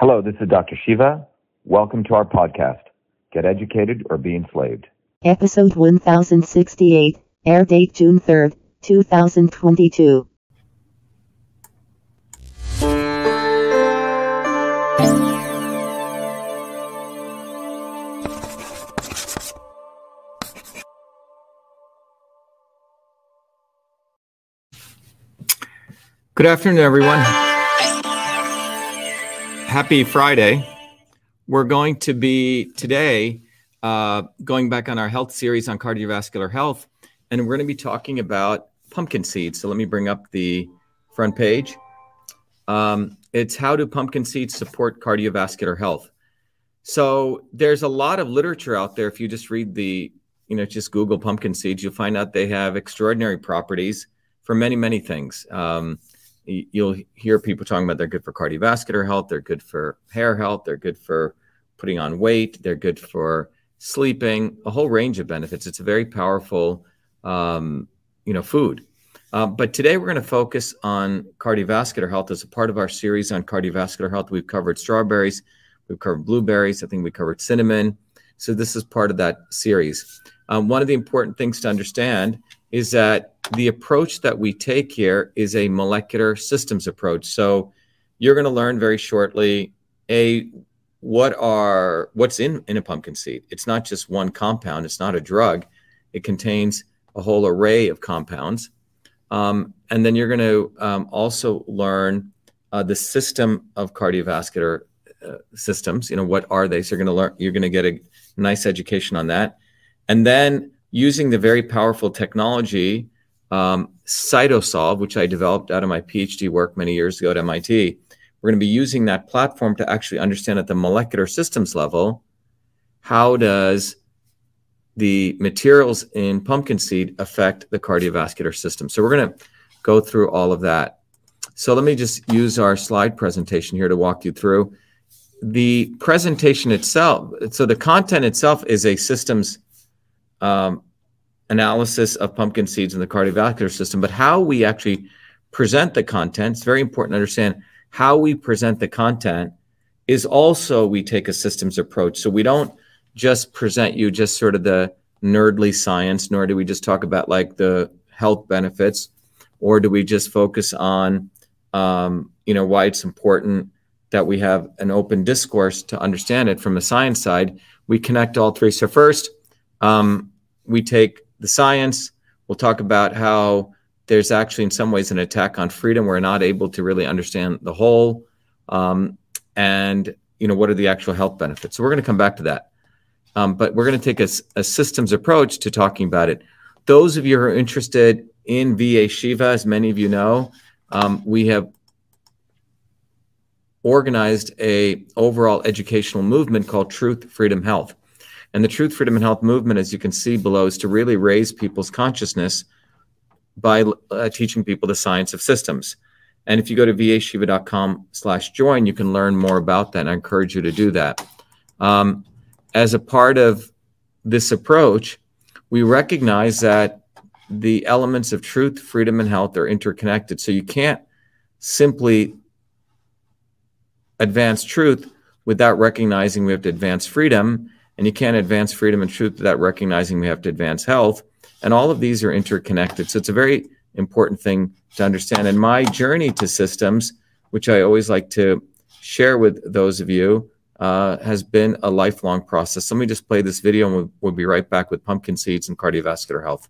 Hello, this is Dr. Shiva. Welcome to our podcast, Get Educated or Be Enslaved. Episode 1068, air date June 3rd, 2022. Good afternoon, everyone. Happy Friday. We're going to be today uh, going back on our health series on cardiovascular health, and we're going to be talking about pumpkin seeds. So let me bring up the front page. Um, it's how do pumpkin seeds support cardiovascular health? So there's a lot of literature out there. If you just read the, you know, just Google pumpkin seeds, you'll find out they have extraordinary properties for many, many things. Um, you'll hear people talking about they're good for cardiovascular health, they're good for hair health, they're good for putting on weight, they're good for sleeping, a whole range of benefits. It's a very powerful, um, you know, food. Uh, but today we're going to focus on cardiovascular health as a part of our series on cardiovascular health. We've covered strawberries, we've covered blueberries, I think we covered cinnamon. So this is part of that series. Um, one of the important things to understand is that the approach that we take here is a molecular systems approach. So you're going to learn very shortly a what are what's in in a pumpkin seed. It's not just one compound. It's not a drug. It contains a whole array of compounds. Um, and then you're going to um, also learn uh, the system of cardiovascular uh, systems. You know what are they? So you're going to learn. You're going to get a nice education on that. And then using the very powerful technology um, Cytosolve, which I developed out of my PhD work many years ago at MIT, we're going to be using that platform to actually understand at the molecular systems level how does the materials in pumpkin seed affect the cardiovascular system. So we're going to go through all of that. So let me just use our slide presentation here to walk you through the presentation itself. So the content itself is a systems um, analysis of pumpkin seeds in the cardiovascular system, but how we actually present the content, it's very important to understand how we present the content is also we take a systems approach. So we don't just present you just sort of the nerdly science, nor do we just talk about like the health benefits, or do we just focus on, um, you know, why it's important that we have an open discourse to understand it from the science side. We connect all three. So first, um, we take the science. We'll talk about how there's actually, in some ways, an attack on freedom. We're not able to really understand the whole, um, and you know what are the actual health benefits. So we're going to come back to that, um, but we're going to take a, a, systems approach to talking about it. Those of you who are interested in VA Shiva, as many of you know, um, we have organized a overall educational movement called Truth, Freedom, Health. And the Truth, Freedom, and Health movement, as you can see below, is to really raise people's consciousness by uh, teaching people the science of systems. And if you go to vashiva.com slash join, you can learn more about that. And I encourage you to do that. Um, as a part of this approach, we recognize that the elements of truth, freedom, and health are interconnected. So you can't simply advance truth without recognizing we have to advance freedom and you can't advance freedom and truth without recognizing we have to advance health. And all of these are interconnected. So it's a very important thing to understand. And my journey to systems, which I always like to share with those of you, uh, has been a lifelong process. Let me just play this video and we'll, we'll be right back with pumpkin seeds and cardiovascular health.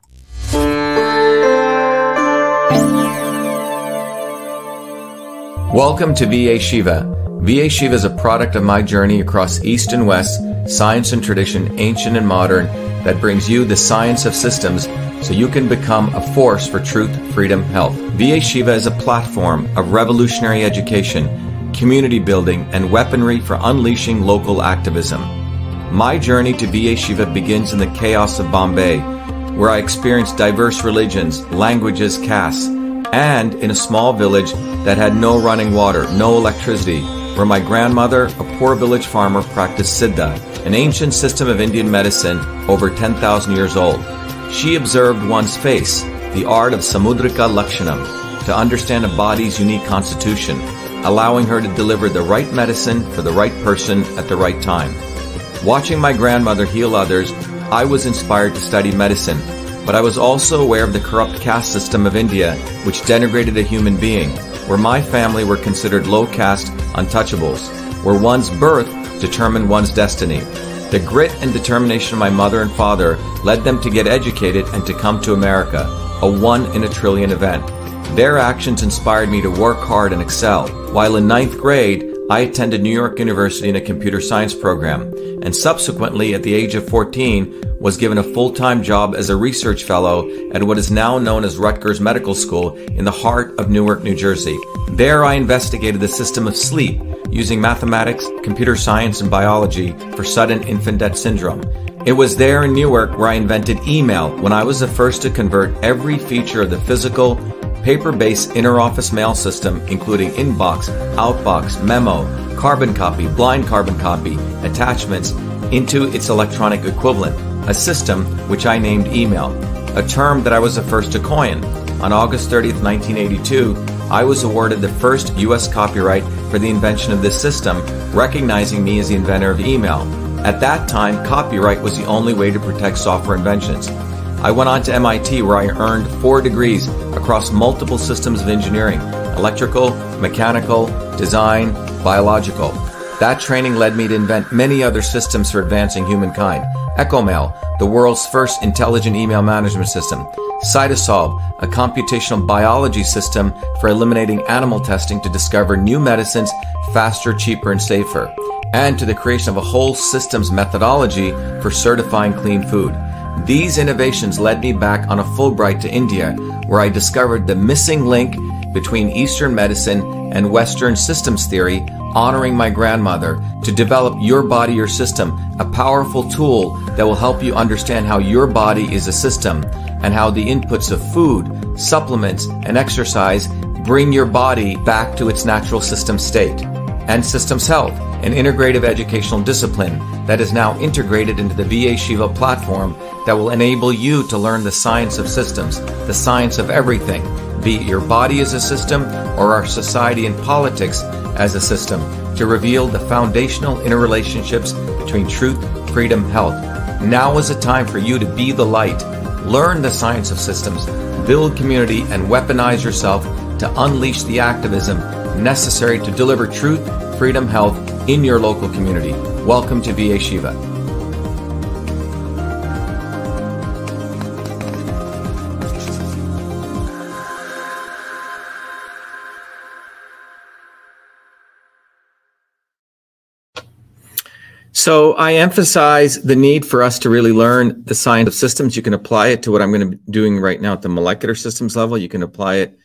Welcome to VA Shiva. VA Shiva is a product of my journey across East and West science and tradition, ancient and modern, that brings you the science of systems so you can become a force for truth, freedom, health. VA Shiva is a platform of revolutionary education, community building, and weaponry for unleashing local activism. My journey to VA Shiva begins in the chaos of Bombay, where I experienced diverse religions, languages, castes, and in a small village that had no running water, no electricity, where my grandmother, a poor village farmer, practiced Siddha, an ancient system of Indian medicine over 10,000 years old. She observed one's face, the art of Samudrika Lakshanam, to understand a body's unique constitution. allowing her to deliver the right medicine for the right person at the right time. Watching my grandmother heal others, I was inspired to study medicine, but I was also aware of the corrupt caste system of India, which denigrated a human being, where my family were considered low caste untouchables, where one's birth determined one's destiny. The grit and determination of my mother and father led them to get educated and to come to America, a one in a trillion event. Their actions inspired me to work hard and excel. While in ninth grade, I attended New York University in a computer science program, and subsequently, at the age of 14, was given a full-time job as a research fellow at what is now known as Rutgers Medical School in the heart of Newark, New Jersey. There I investigated the system of sleep using mathematics, computer science, and biology for sudden infant death syndrome. It was there in Newark where I invented email when I was the first to convert every feature of the physical, paper-based interoffice mail system, including inbox, outbox, memo, carbon copy, blind carbon copy, attachments, into its electronic equivalent, a system which I named email, a term that I was the first to coin. On August 30th, 1982, I was awarded the first U.S. copyright for the invention of this system, recognizing me as the inventor of email. At that time, copyright was the only way to protect software inventions. I went on to MIT where I earned four degrees across multiple systems of engineering electrical, mechanical, design, biological. That training led me to invent many other systems for advancing humankind. EchoMail, the world's first intelligent email management system. Cytosolve, a computational biology system for eliminating animal testing to discover new medicines faster, cheaper, and safer. And to the creation of a whole systems methodology for certifying clean food. These innovations led me back on a Fulbright to India, where I discovered the missing link between Eastern medicine and Western systems theory, honoring my grandmother to develop Your Body, Your System, a powerful tool that will help you understand how your body is a system and how the inputs of food, supplements, and exercise bring your body back to its natural system state. And Systems Health, an integrative educational discipline that is now integrated into the VA Shiva platform that will enable you to learn the science of systems, the science of everything, be it your body as a system or our society and politics as a system, to reveal the foundational interrelationships between truth, freedom, health. Now is the time for you to be the light, learn the science of systems, build community, and weaponize yourself to unleash the activism necessary to deliver truth, freedom, health in your local community. Welcome to VA Shiva. So I emphasize the need for us to really learn the science of systems. You can apply it to what I'm going to be doing right now at the molecular systems level. You can apply it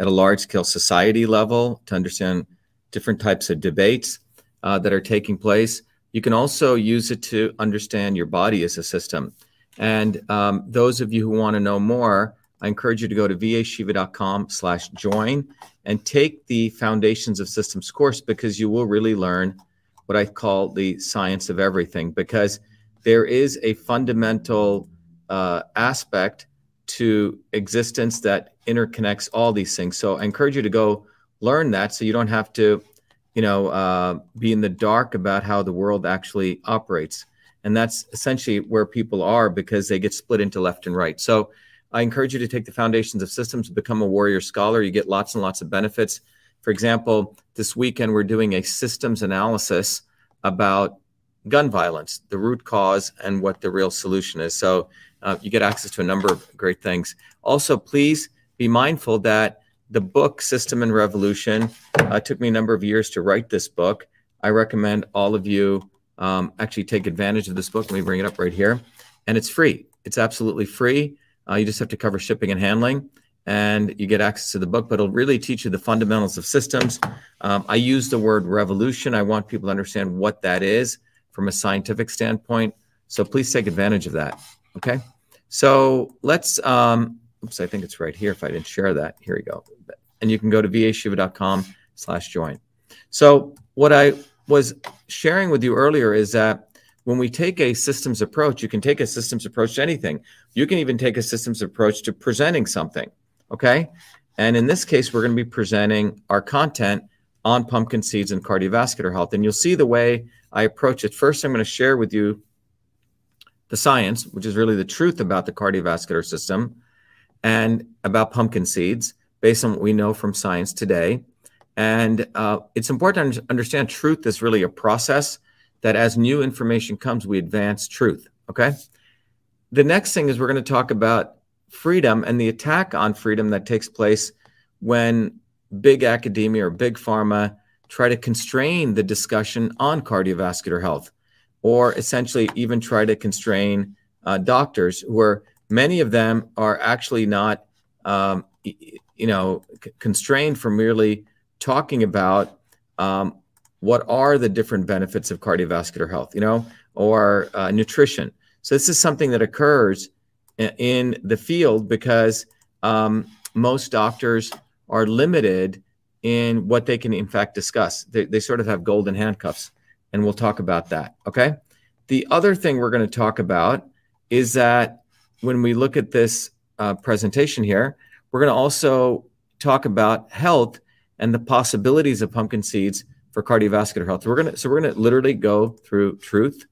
at a large scale society level to understand different types of debates uh, that are taking place. You can also use it to understand your body as a system. And um, those of you who want to know more, I encourage you to go to vashiva.com slash join and take the Foundations of Systems course because you will really learn what I call the science of everything because there is a fundamental uh, aspect to existence that interconnects all these things. So I encourage you to go learn that so you don't have to, you know, uh, be in the dark about how the world actually operates. And that's essentially where people are because they get split into left and right. So I encourage you to take the foundations of systems, become a warrior scholar. You get lots and lots of benefits. For example, this weekend we're doing a systems analysis about gun violence, the root cause, and what the real solution is. So uh, you get access to a number of great things. Also, please be mindful that the book System and Revolution uh, took me a number of years to write this book. I recommend all of you um, actually take advantage of this book. Let me bring it up right here. And it's free. It's absolutely free. Uh, you just have to cover shipping and handling, and you get access to the book. But it'll really teach you the fundamentals of systems. Um, I use the word revolution. I want people to understand what that is from a scientific standpoint. So please take advantage of that. Okay. So let's, um, oops, I think it's right here. If I didn't share that, here we go. And you can go to vashiva.com slash join. So what I was sharing with you earlier is that when we take a systems approach, you can take a systems approach to anything. You can even take a systems approach to presenting something. Okay. And in this case, we're going to be presenting our content on pumpkin seeds and cardiovascular health. And you'll see the way I approach it. First, I'm going to share with you the science, which is really the truth about the cardiovascular system and about pumpkin seeds based on what we know from science today. And uh, it's important to understand truth is really a process that as new information comes, we advance truth. Okay. The next thing is we're going to talk about freedom and the attack on freedom that takes place when big academia or big pharma try to constrain the discussion on cardiovascular health or essentially even try to constrain uh, doctors where many of them are actually not um, you know c- constrained from merely talking about um, what are the different benefits of cardiovascular health you know or uh, nutrition. So this is something that occurs in, the field because um, most doctors are limited in what they can in fact discuss. They, they sort of have golden handcuffs and we'll talk about that okay? The other thing we're going to talk about is that when we look at this uh, presentation here, we're going to also talk about health and the possibilities of pumpkin seeds for cardiovascular health. We're to so we're going to literally go through truth,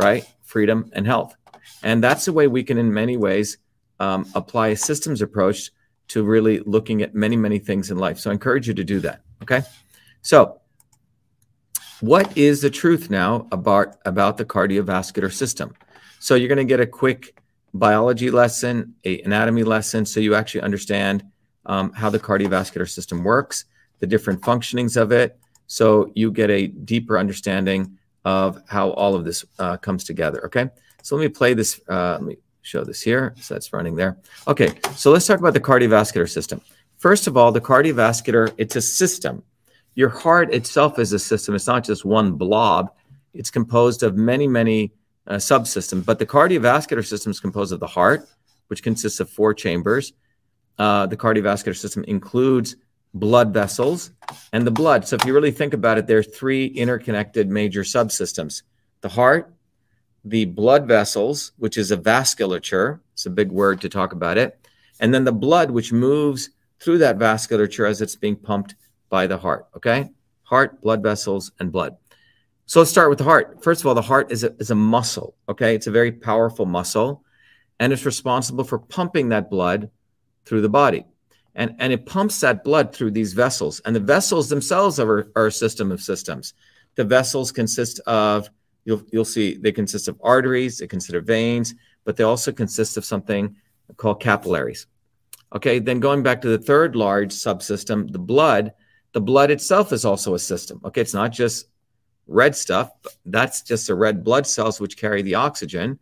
right, freedom, and health, and that's the way we can, in many ways, um, apply a systems approach to really looking at many many things in life. So I encourage you to do that. Okay, so what is the truth now about about the cardiovascular system so you're going to get a quick biology lesson a anatomy lesson so you actually understand um, how the cardiovascular system works the different functionings of it. So you get a deeper understanding of how all of this uh, comes together okay? So let me play this uh, let me show this here so that's running there. Okay so let's talk about the cardiovascular system. First of all the cardiovascular it's a system. Your heart itself is a system. It's not just one blob. It's composed of many, many uh, subsystems. But the cardiovascular system is composed of the heart, which consists of four chambers. Uh, the cardiovascular system includes blood vessels and the blood. So if you really think about it, there are three interconnected major subsystems: the heart, the blood vessels, which is a vasculature. It's a big word to talk about it, and then the blood, which moves through that vasculature as it's being pumped by the heart. Okay. Heart, blood vessels, and blood. So let's start with the heart. First of all, the heart is a, is a muscle. Okay. It's a very powerful muscle and it's responsible for pumping that blood through the body. And, and it pumps that blood through these vessels. And the vessels themselves are, are a system of systems. The vessels consist of, you'll, you'll see, they consist of arteries, they consist of veins, but they also consist of something called capillaries. Okay, then going back to the third large subsystem, the blood, the blood itself is also a system. Okay, it's not just red stuff. That's just the red blood cells which carry the oxygen,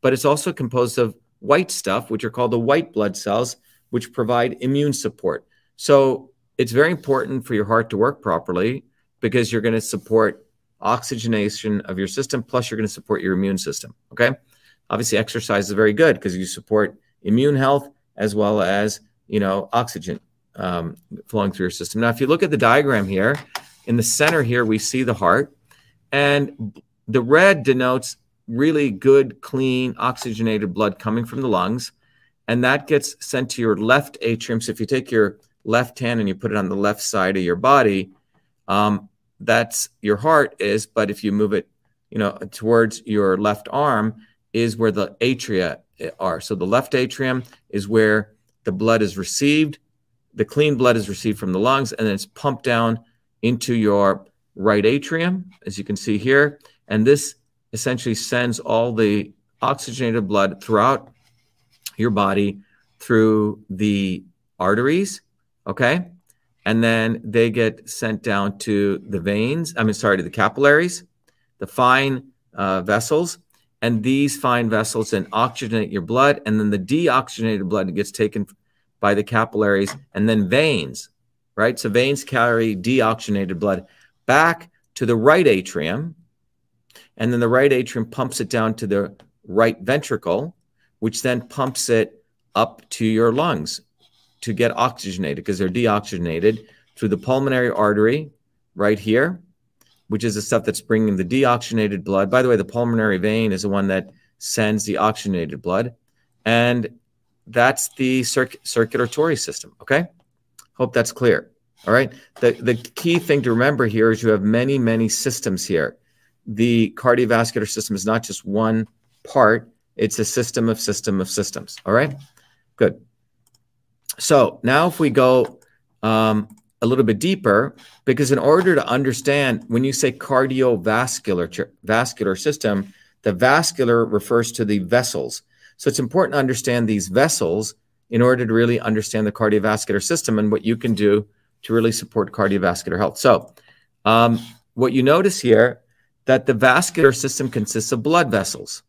but it's also composed of white stuff, which are called the white blood cells, which provide immune support. So it's very important for your heart to work properly because you're going to support oxygenation of your system, plus you're going to support your immune system. Okay. Obviously, exercise is very good because you support immune health as well as you know oxygen um, flowing through your system. Now, if you look at the diagram here, in the center here, we see the heart, and the red denotes really good, clean, oxygenated blood coming from the lungs, and that gets sent to your left atrium. So if you take your left hand and you put it on the left side of your body, um, that's your heart is. But if you move it, you know, towards your left arm, is where the atria are. So the left atrium is where the blood is received the clean blood is received from the lungs and then it's pumped down into your right atrium, as you can see here. And this essentially sends all the oxygenated blood throughout your body through the arteries. Okay. And then they get sent down to the veins. I mean, sorry, to the capillaries, the fine uh, vessels. And these fine vessels then oxygenate your blood. And then the deoxygenated blood gets taken by the capillaries and then veins, right? So veins carry deoxygenated blood back to the right atrium. And then the right atrium pumps it down to the right ventricle, which then pumps it up to your lungs to get oxygenated because they're deoxygenated through the pulmonary artery right here, which is the stuff that's bringing the deoxygenated blood. By the way, the pulmonary vein is the one that sends the oxygenated blood. And that's the circ- circulatory system. Okay. Hope that's clear. All right. The, the key thing to remember here is you have many, many systems here. The cardiovascular system is not just one part, it's a system of system of systems. All right. Good. So now if we go um, a little bit deeper, because in order to understand when you say cardiovascular vascular system, the vascular refers to the vessels. So it's important to understand these vessels in order to really understand the cardiovascular system and what you can do to really support cardiovascular health. So, um, what you notice here that the vascular system consists of blood vessels.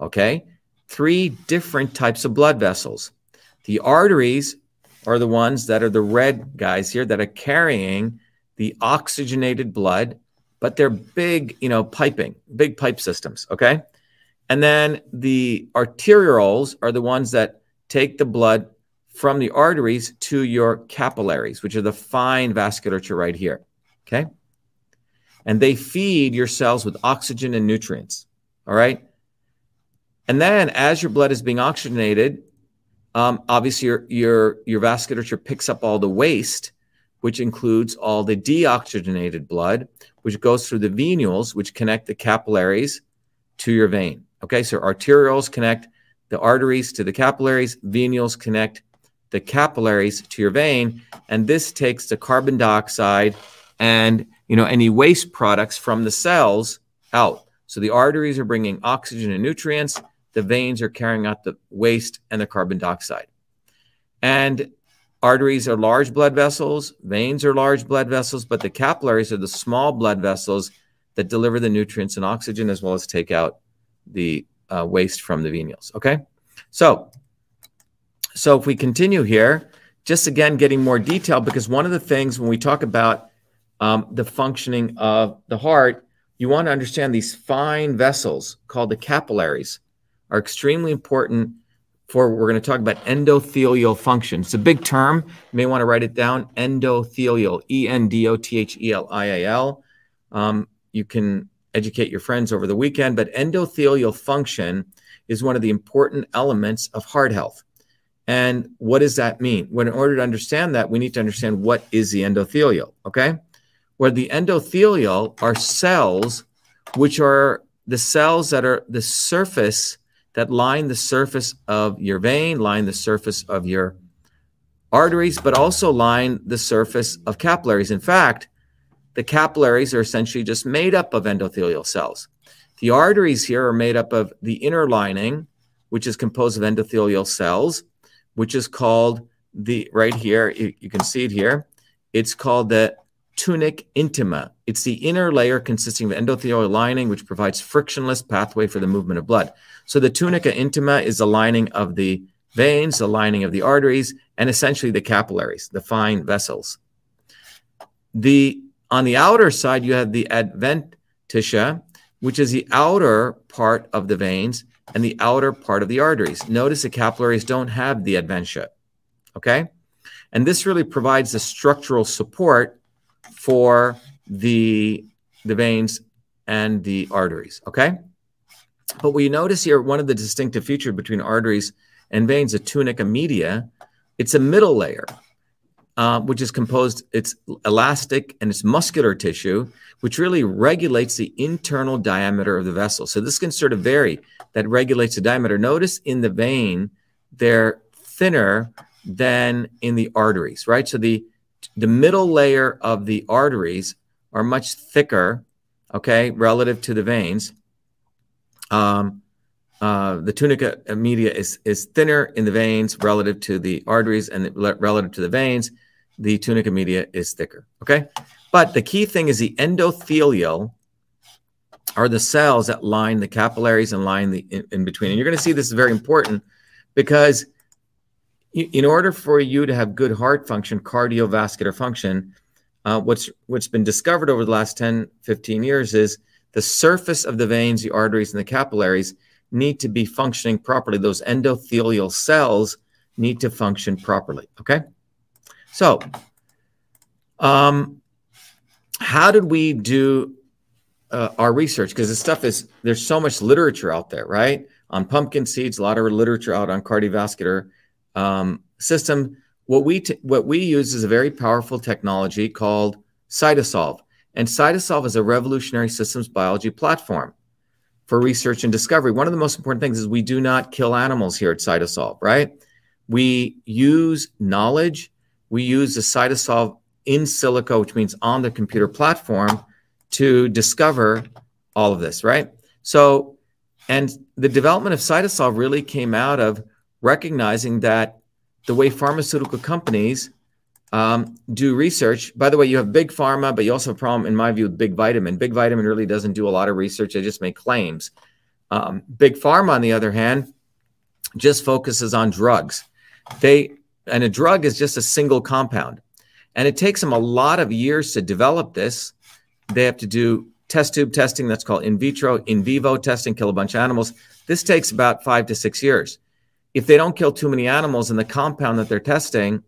Okay, three different types of blood vessels. The arteries are the ones that are the red guys here that are carrying the oxygenated blood, but they're big, you know, piping, big pipe systems. Okay, and then the arterioles are the ones that take the blood from the arteries to your capillaries, which are the fine vasculature right here. Okay. And they feed your cells with oxygen and nutrients. All right. And then as your blood is being oxygenated, um, obviously your, your, your vasculature picks up all the waste, which includes all the deoxygenated blood, which goes through the venules, which connect the capillaries to your vein. Okay. So arterioles connect the arteries to the capillaries, venules connect the capillaries to your vein, and this takes the carbon dioxide and you know any waste products from the cells out. So the arteries are bringing oxygen and nutrients, the veins are carrying out the waste and the carbon dioxide. And arteries are large blood vessels, veins are large blood vessels, but the capillaries are the small blood vessels that deliver the nutrients and oxygen as well as take out the uh, waste from the venules. Okay, so so if we continue here, just again getting more detail, because one of the things when we talk about um, the functioning of the heart, you want to understand these fine vessels called the capillaries are extremely important for we're going to talk about endothelial function. It's a big term. You may want to write it down. Endothelial, E N D O T H E L I A L. Um, you can educate your friends over the weekend, but endothelial function is one of the important elements of heart health. And what does that mean? Well, in order to understand that, we need to understand what is the endothelial, okay? Where the endothelial are cells, which are the cells that are the surface that line the surface of your vein, line the surface of your arteries, but also line the surface of capillaries. In fact, the capillaries are essentially just made up of endothelial cells. The arteries here are made up of the inner lining, which is composed of endothelial cells, which is called the right here. You, you can see it here. It's called the tunica intima. It's the inner layer consisting of endothelial lining, which provides frictionless pathway for the movement of blood. So the tunica intima is the lining of the veins, the lining of the arteries, and essentially the capillaries, the fine vessels. The on the outer side, you have the adventitia, which is the outer part of the veins and the outer part of the arteries. Notice the capillaries don't have the adventitia. Okay. And this really provides the structural support for the, the veins and the arteries. Okay. But we notice here one of the distinctive features between arteries and veins, the tunica media, it's a middle layer uh, which is composed, it's elastic and it's muscular tissue, which really regulates the internal diameter of the vessel. So this can sort of vary that regulates the diameter. Notice in the vein, they're thinner than in the arteries, right? So the the middle layer of the arteries are much thicker, okay, relative to the veins. Um, uh, the tunica media is is thinner in the veins relative to the arteries and relative to the veins the tunica media is thicker. Okay. But the key thing is the endothelial are the cells that line the capillaries and line the in, in between. And you're going to see this is very important because in order for you to have good heart function, cardiovascular function, uh, what's what's been discovered over the last 10, 15 years is the surface of the veins, the arteries, and the capillaries need to be functioning properly. Those endothelial cells need to function properly. Okay. So, um, how did we do uh, our research? Because this stuff is there's so much literature out there, right? On pumpkin seeds, a lot of literature out on cardiovascular um, system. what we t- what we use is a very powerful technology called Cytosolve, and Cytosolve is a revolutionary systems biology platform for research and discovery. One of the most important things is we do not kill animals here at Cytosolve, right? We use knowledge. We use the Cytosolve in silico, which means on the computer platform, to discover all of this, right? So, and the development of Cytosolve really came out of recognizing that the way pharmaceutical companies um, do research. By the way, you have big pharma, but you also have a problem, in my view, with big vitamin. Big vitamin really doesn't do a lot of research; they just make claims. Um, big pharma, on the other hand, just focuses on drugs. They and a drug is just a single compound, and it takes them a lot of years to develop this. They have to do test tube testing that's called in vitro, in vivo testing, kill a bunch of animals. This takes about five to six years if they don't kill too many animals and the compound that they're testing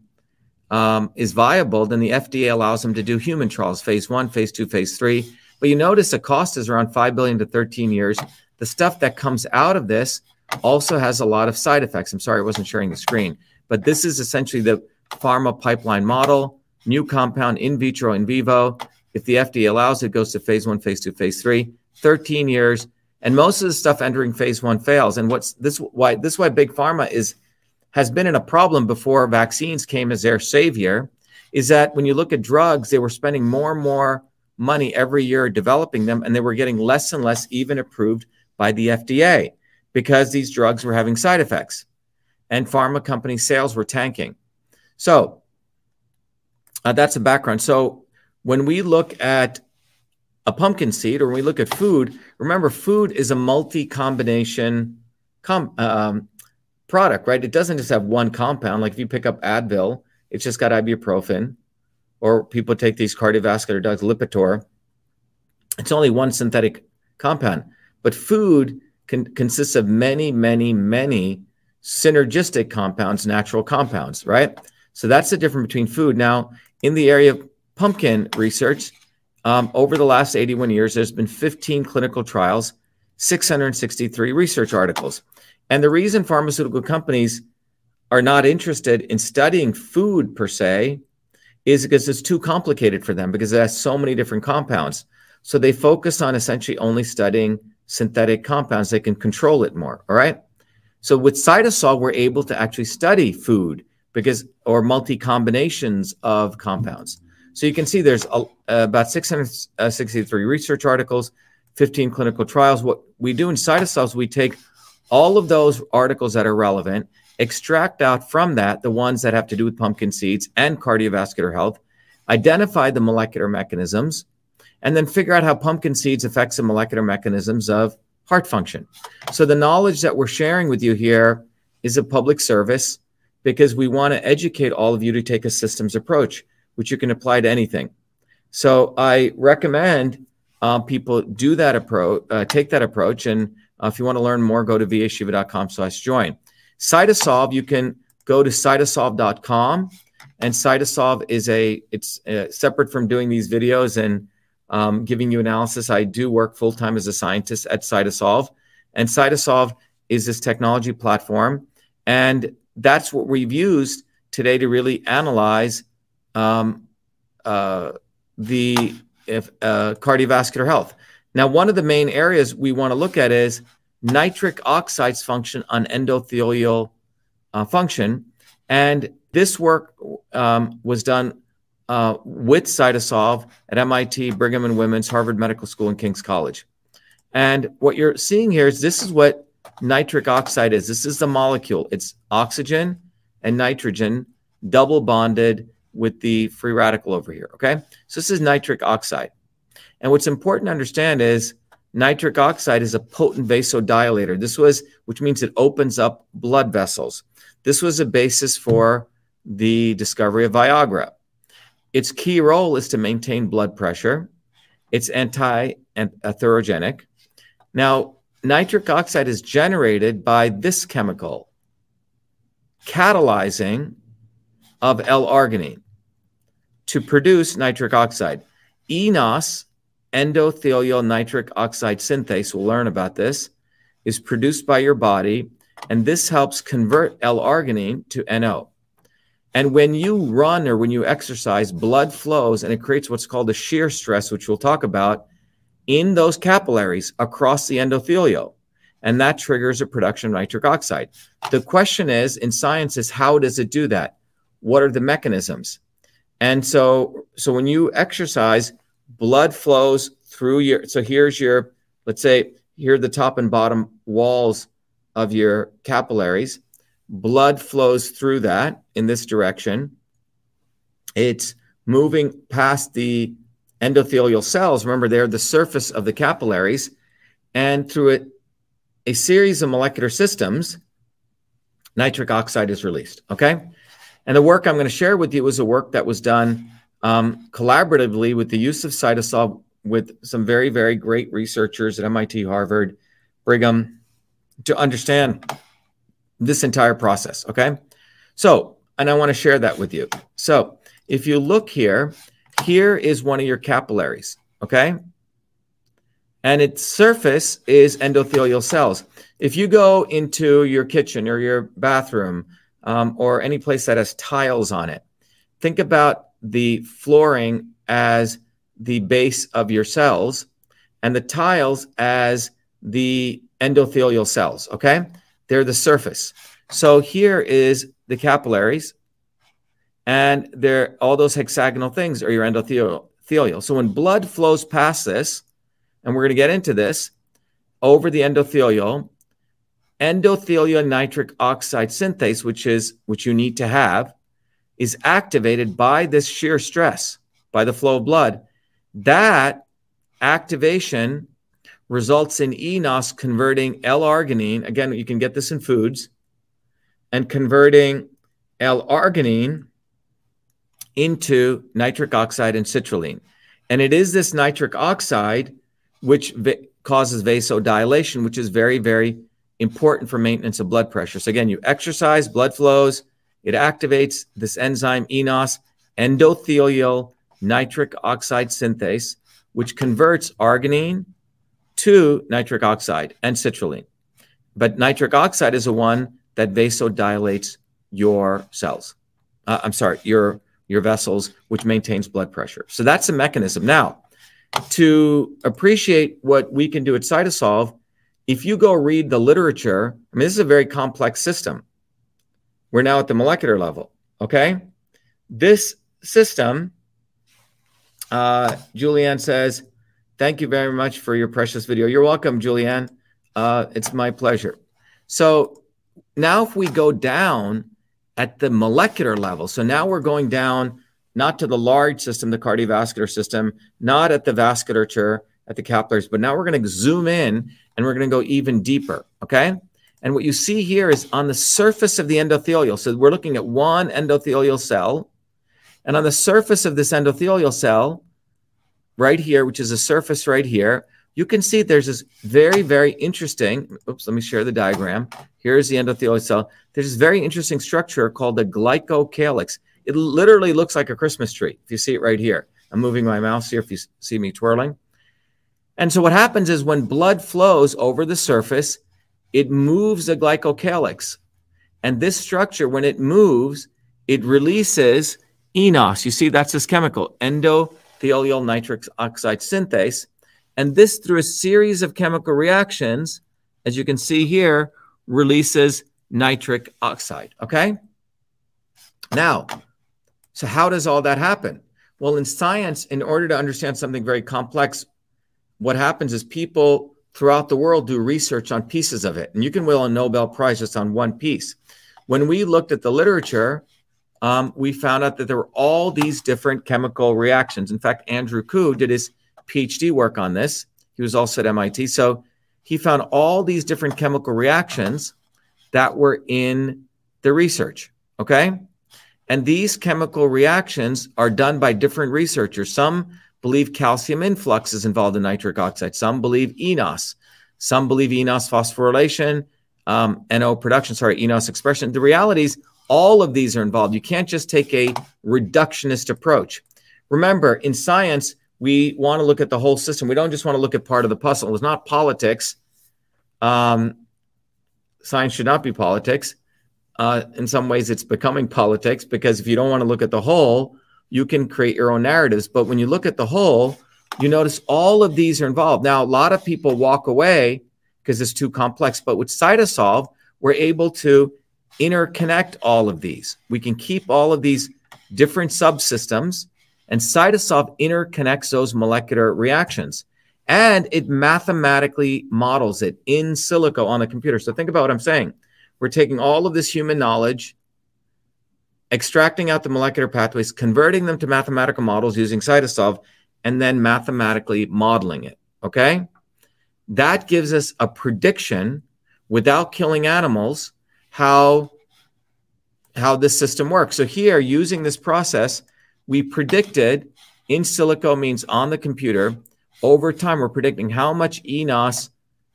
um, is viable, then the FDA allows them to do human trials, phase one, phase two, phase three. But you notice the cost is around five billion to 13 years. The stuff that comes out of this also has a lot of side effects. I'm sorry I wasn't sharing the screen, but this is essentially the pharma pipeline model, new compound in vitro, in vivo. If the FDA allows it, goes to phase one, phase two, phase three, 13 years. And most of the stuff entering phase one fails. And what's this why this why big pharma is has been in a problem before vaccines came as their savior is that when you look at drugs, they were spending more and more money every year developing them, and they were getting less and less even approved by the FDA because these drugs were having side effects and pharma company sales were tanking. So uh, that's the background. So when we look at a pumpkin seed or when we look at food, remember food is a multi combination com- um, product, right? It doesn't just have one compound. Like if you pick up Advil, it's just got ibuprofen, or people take these cardiovascular drugs, Lipitor. It's only one synthetic compound. But food can, consists of many, many, many synergistic compounds, natural compounds, right? So that's the difference between food. Now, in the area of pumpkin research, um, over the last 81 years, there's been 15 clinical trials, 663 research articles. And the reason pharmaceutical companies are not interested in studying food per se is because it's too complicated for them because it has so many different compounds. So they focus on essentially only studying synthetic compounds. They can control it more. All right. So with Cytosolve, we're able to actually study food because, or multi combinations of compounds. So you can see there's a, about 663 research articles, 15 clinical trials. What we do in Cytosolve, we take all of those articles that are relevant, extract out from that the ones that have to do with pumpkin seeds and cardiovascular health, identify the molecular mechanisms, and then figure out how pumpkin seeds affects the molecular mechanisms of heart function. So the knowledge that we're sharing with you here is a public service because we want to educate all of you to take a systems approach, which you can apply to anything. So I recommend uh, people do that approach, uh, take that approach, and uh, if you want to learn more, go to vashiva.com slash join. Cytosolve, you can go to cytosolve.com, and Cytosolve is a it's uh, separate from doing these videos and um, giving you analysis. I do work full time as a scientist at Cytosolve, and Cytosolve is this technology platform, and that's what we've used today to really analyze um, uh, the if, uh, cardiovascular health. Now, one of the main areas we want to look at is nitric oxide's function on endothelial uh, function. And this work um, was done uh, with Cytosolve at MIT, Brigham and Women's, Harvard Medical School, and King's College. And what you're seeing here is this is what nitric oxide is. This is the molecule. It's oxygen and nitrogen double bonded with the free radical over here. Okay. So this is nitric oxide. And what's important to understand is nitric oxide is a potent vasodilator. This was, which means it opens up blood vessels. This was a basis for the discovery of Viagra. Its key role is to maintain blood pressure. It's anti-atherogenic. Now, nitric oxide is generated by this chemical, catalyzing of L-arginine to produce nitric oxide. eNOS, endothelial nitric oxide synthase, we'll learn about this, is produced by your body, and this helps convert L-arginine to NO. And when you run or when you exercise, blood flows and it creates what's called a shear stress, which we'll talk about in those capillaries across the endothelial. And that triggers a production of nitric oxide. The question is in science is how does it do that? What are the mechanisms? And so, so when you exercise, blood flows through your, so here's your, let's say, here the top and bottom walls of your capillaries blood flows through that in this direction. It's moving past the endothelial cells. Remember, they're the surface of the capillaries. And through it, a series of molecular systems, nitric oxide is released. Okay. And the work I'm going to share with you is a work that was done um, collaboratively with the use of Cytosolve with some very, very great researchers at MIT, Harvard, Brigham to understand this entire process. Okay. So, and I want to share that with you. So, if you look here, here is one of your capillaries. Okay. And its surface is endothelial cells. If you go into your kitchen or your bathroom um, or any place that has tiles on it, think about the flooring as the base of your cells and the tiles as the endothelial cells. Okay. They're the surface. So here is the capillaries, and they're all those hexagonal things are your endothelial. So when blood flows past this, and we're going to get into this over the endothelial, endothelial nitric oxide synthase, which is which you need to have, is activated by this shear stress, by the flow of blood. That activation results in eNOS converting L-arginine. Again, you can get this in foods and converting L-arginine into nitric oxide and citrulline. And it is this nitric oxide which causes vasodilation, which is very, very important for maintenance of blood pressure. So again, you exercise, blood flows, it activates this enzyme eNOS, endothelial nitric oxide synthase, which converts arginine to nitric oxide and citrulline. But nitric oxide is the one that vasodilates your cells. Uh, I'm sorry, your your vessels, which maintains blood pressure. So that's the mechanism. Now, to appreciate what we can do at Cytosolve, if you go read the literature, I mean, this is a very complex system. We're now at the molecular level. Okay, this system, uh, Julianne says, "Thank you very much for your precious video." You're welcome, Julianne. Uh, it's my pleasure. So now, if we go down at the molecular level, so now we're going down not to the large system, the cardiovascular system, not at the vasculature, at the capillaries, but now we're going to zoom in and we're going to go even deeper. Okay. And what you see here is on the surface of the endothelial. So we're looking at one endothelial cell. And on the surface of this endothelial cell, right here, which is a surface right here, you can see there's this very, very interesting. Oops, let me share the diagram. Here's the endothelial cell. There's this very interesting structure called the glycocalyx. It literally looks like a Christmas tree. If you see it right here, I'm moving my mouse here if you see me twirling. And so what happens is when blood flows over the surface, it moves the glycocalyx. And this structure, when it moves, it releases eNOS. You see, that's this chemical, endothelial nitric oxide synthase. And this, through a series of chemical reactions, as you can see here, releases nitric oxide. Okay? Now, so how does all that happen? Well, in science, in order to understand something very complex, what happens is people throughout the world do research on pieces of it. And you can win a Nobel Prize just on one piece. When we looked at the literature, um, we found out that there were all these different chemical reactions. In fact, Andrew Koo did his PhD work on this. He was also at MIT. So he found all these different chemical reactions that were in the research. Okay. And these chemical reactions are done by different researchers. Some believe calcium influx is involved in nitric oxide. Some believe eNOS. Some believe eNOS phosphorylation, um, NO production, sorry, eNOS expression. The reality is all of these are involved. You can't just take a reductionist approach. Remember, in science, we want to look at the whole system. We don't just want to look at part of the puzzle. It's not politics. Um, science should not be politics. uh, in some ways, it's becoming politics because if you don't want to look at the whole, you can create your own narratives. But when you look at the whole, you notice all of these are involved. Now, a lot of people walk away because it's too complex, but with Cytosolve, we're able to interconnect all of these. We can keep all of these different subsystems, and Cytosolve interconnects those molecular reactions. And it mathematically models it in silico on the computer. So think about what I'm saying. We're taking all of this human knowledge, extracting out the molecular pathways, converting them to mathematical models using Cytosolve, and then mathematically modeling it. Okay? That gives us a prediction without killing animals how how this system works. So here using this process, we predicted in silico means on the computer over time we're predicting how much eNOS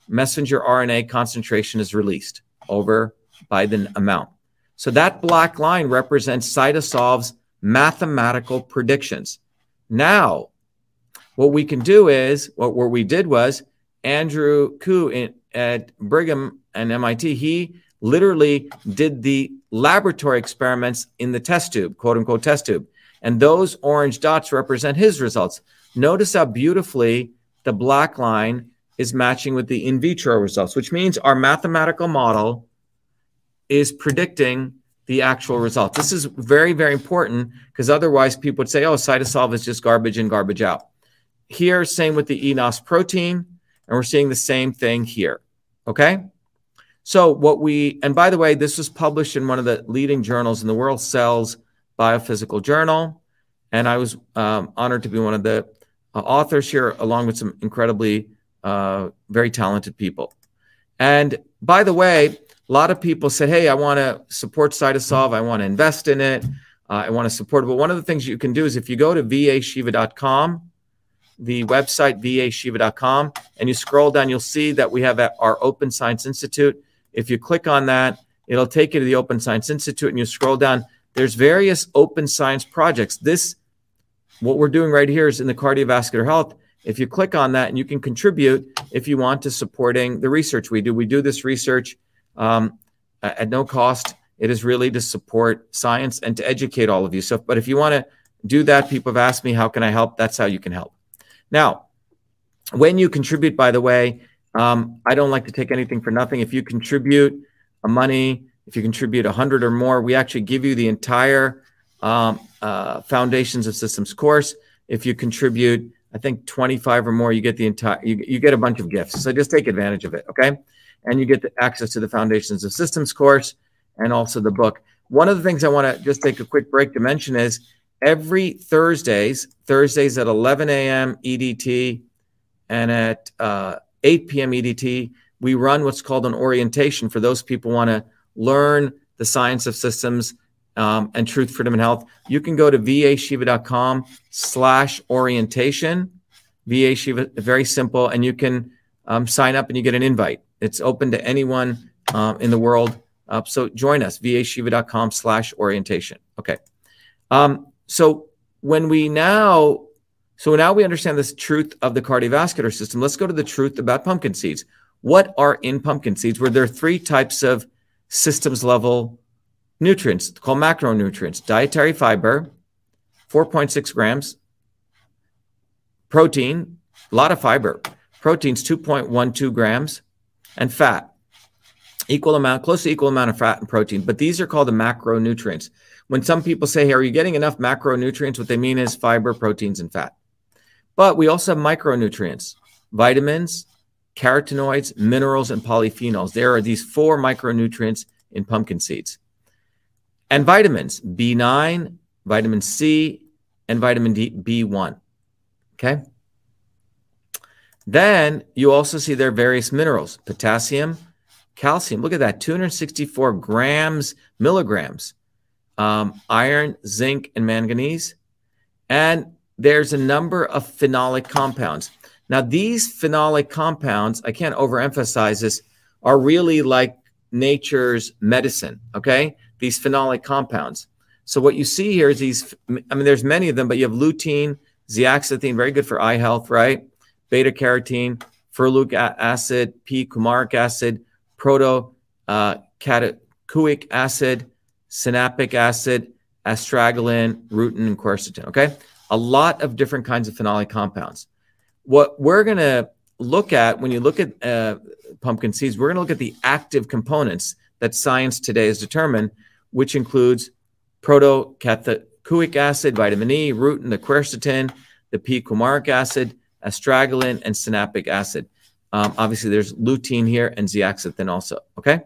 messenger RNA concentration is released over by the amount. So that black line represents Cytosolve's mathematical predictions. Now, what we can do is what, what we did was Andrew Koo in, at Brigham and MIT, he literally did the laboratory experiments in the test tube, quote unquote test tube. And those orange dots represent his results. Notice how beautifully the black line is matching with the in vitro results, which means our mathematical model is predicting the actual results. This is very, very important because otherwise people would say, oh, cytosolve is just garbage in, garbage out. Here, same with the eNOS protein, and we're seeing the same thing here. Okay. So, what we, and by the way, this was published in one of the leading journals in the world, Cells Biophysical Journal. And I was um, honored to be one of the uh, authors here, along with some incredibly uh, very talented people. And by the way, a lot of people said, Hey, I want to support Cytosolve. I want to invest in it. Uh, I want to support it. But one of the things you can do is if you go to vashiva.com, the website vashiva.com, and you scroll down, you'll see that we have our Open Science Institute. If you click on that, it'll take you to the Open Science Institute, and you scroll down. There's various open science projects. This, what we're doing right here, is in the cardiovascular health. If you click on that, and you can contribute if you want to supporting the research we do. We do this research um, at no cost. It is really to support science and to educate all of you. So, but if you want to do that, people have asked me, how can I help? That's how you can help. Now, when you contribute, by the way, um, I don't like to take anything for nothing. If you contribute a money, if you contribute a hundred or more, we actually give you the entire um, uh, Foundations of Systems course. If you contribute, I think 25 or more, you get the entire, you, you get a bunch of gifts. So just take advantage of it. Okay. And you get the access to the Foundations of Systems course and also the book. One of the things I want to just take a quick break to mention is every Thursdays, Thursdays at 11 a.m. EDT and at uh, 8 p.m. EDT, we run what's called an orientation for those people want to learn the science of systems um, and truth, freedom, and health. You can go to vashiva.com slash orientation. VA Shiva, very simple, and you can um, sign up and you get an invite. It's open to anyone um, in the world. Uh, so join us, vashiva.com slash orientation. Okay. Um, so when we now so now we understand this truth of the cardiovascular system. Let's go to the truth about pumpkin seeds. What are in pumpkin seeds? Where there are three types of systems level nutrients called macronutrients dietary fiber, 4.6 grams, protein, a lot of fiber, proteins 2.12 grams, and fat, equal amount, close to equal amount of fat and protein. But these are called the macronutrients. When some people say, hey, are you getting enough macronutrients? What they mean is fiber, proteins, and fat. But we also have micronutrients, vitamins, carotenoids, minerals, and polyphenols. There are these four micronutrients in pumpkin seeds. And vitamins, B9, vitamin C, and vitamin D, B1. Okay. Then you also see there are various minerals, potassium, calcium. Look at that, 264 grams, milligrams, um, iron, zinc, and manganese. And there's a number of phenolic compounds. Now, these phenolic compounds, I can't overemphasize this, are really like nature's medicine, okay? These phenolic compounds. So what you see here is these, I mean, there's many of them, but you have lutein, zeaxanthin, very good for eye health, right? Beta carotene, ferulic acid, P-coumaric acid, proto uh, acid, sinapic acid, astragalin, rutin, and quercetin. Okay, a lot of different kinds of phenolic compounds. What we're going to look at when you look at uh, pumpkin seeds, we're going to look at the active components that science today has determined, which includes protocatechuic acid, vitamin E, rutin, the quercetin, the P-coumaric acid, astragalin, and sinapic acid. Um, obviously, there's lutein here and zeaxanthin also. Okay,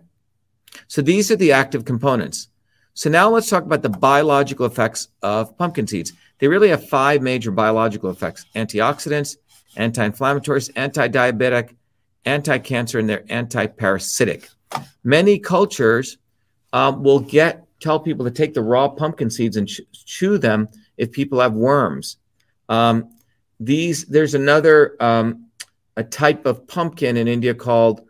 so these are the active components. So now let's talk about the biological effects of pumpkin seeds. They really have five major biological effects: antioxidants, anti-inflammatories, anti-diabetic, anti-cancer, and they're anti-parasitic. Many cultures um, will get tell people to take the raw pumpkin seeds and ch- chew them if people have worms. Um, these there's another um, a type of pumpkin in India called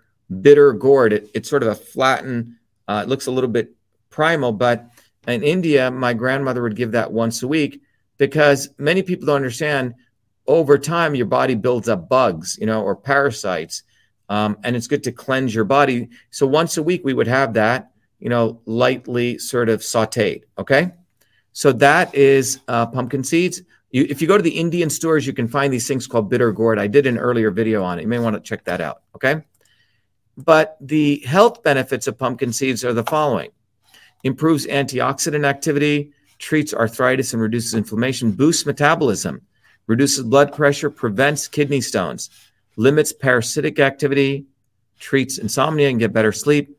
bitter gourd. It, it's sort of a flattened. Uh, it looks a little bit primal, but in India, my grandmother would give that once a week because many people don't understand. Over time, your body builds up bugs, you know, or parasites, um, and it's good to cleanse your body. So once a week, we would have that, you know, lightly sort of sautéed. Okay, so that is uh, pumpkin seeds. You, if you go to the Indian stores, you can find these things called bitter gourd. I did an earlier video on it. You may want to check that out. Okay. But the health benefits of pumpkin seeds are the following improves antioxidant activity, treats arthritis and reduces inflammation, boosts metabolism, reduces blood pressure, prevents kidney stones, limits parasitic activity, treats insomnia and get better sleep,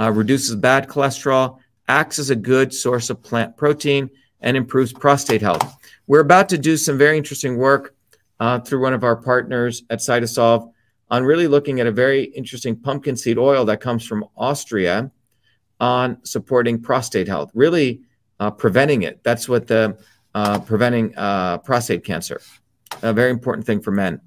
uh, reduces bad cholesterol, acts as a good source of plant protein, and improves prostate health. We're about to do some very interesting work uh, through one of our partners at Cytosolve on really looking at a very interesting pumpkin seed oil that comes from Austria on supporting prostate health, really uh, preventing it. That's what the uh, preventing uh, prostate cancer, a very important thing for men.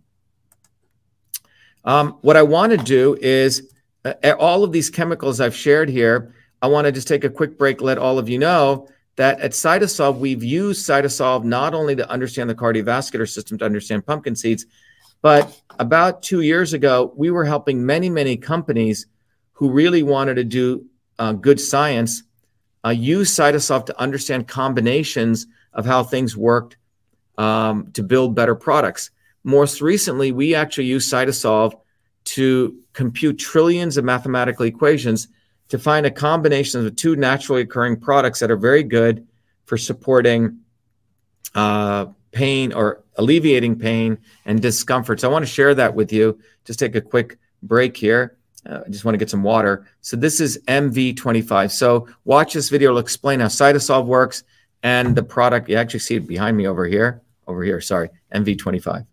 Um, what I want to do is uh, all of these chemicals I've shared here. I want to just take a quick break, let all of you know that at Cytosolve, we've used Cytosolve not only to understand the cardiovascular system, to understand pumpkin seeds, but about two years ago, we were helping many, many companies who really wanted to do uh, good science uh, use Cytosolve to understand combinations of how things worked um, to build better products. Most recently, we actually use Cytosolve to compute trillions of mathematical equations to find a combination of two naturally occurring products that are very good for supporting uh, pain or alleviating pain and discomfort. So I want to share that with you. Just take a quick break here. Uh, I just want to get some water. So this is MV25. So watch this video. It'll explain how Cytosolve works and the product. You actually see it behind me over here. Over here, sorry, MV25.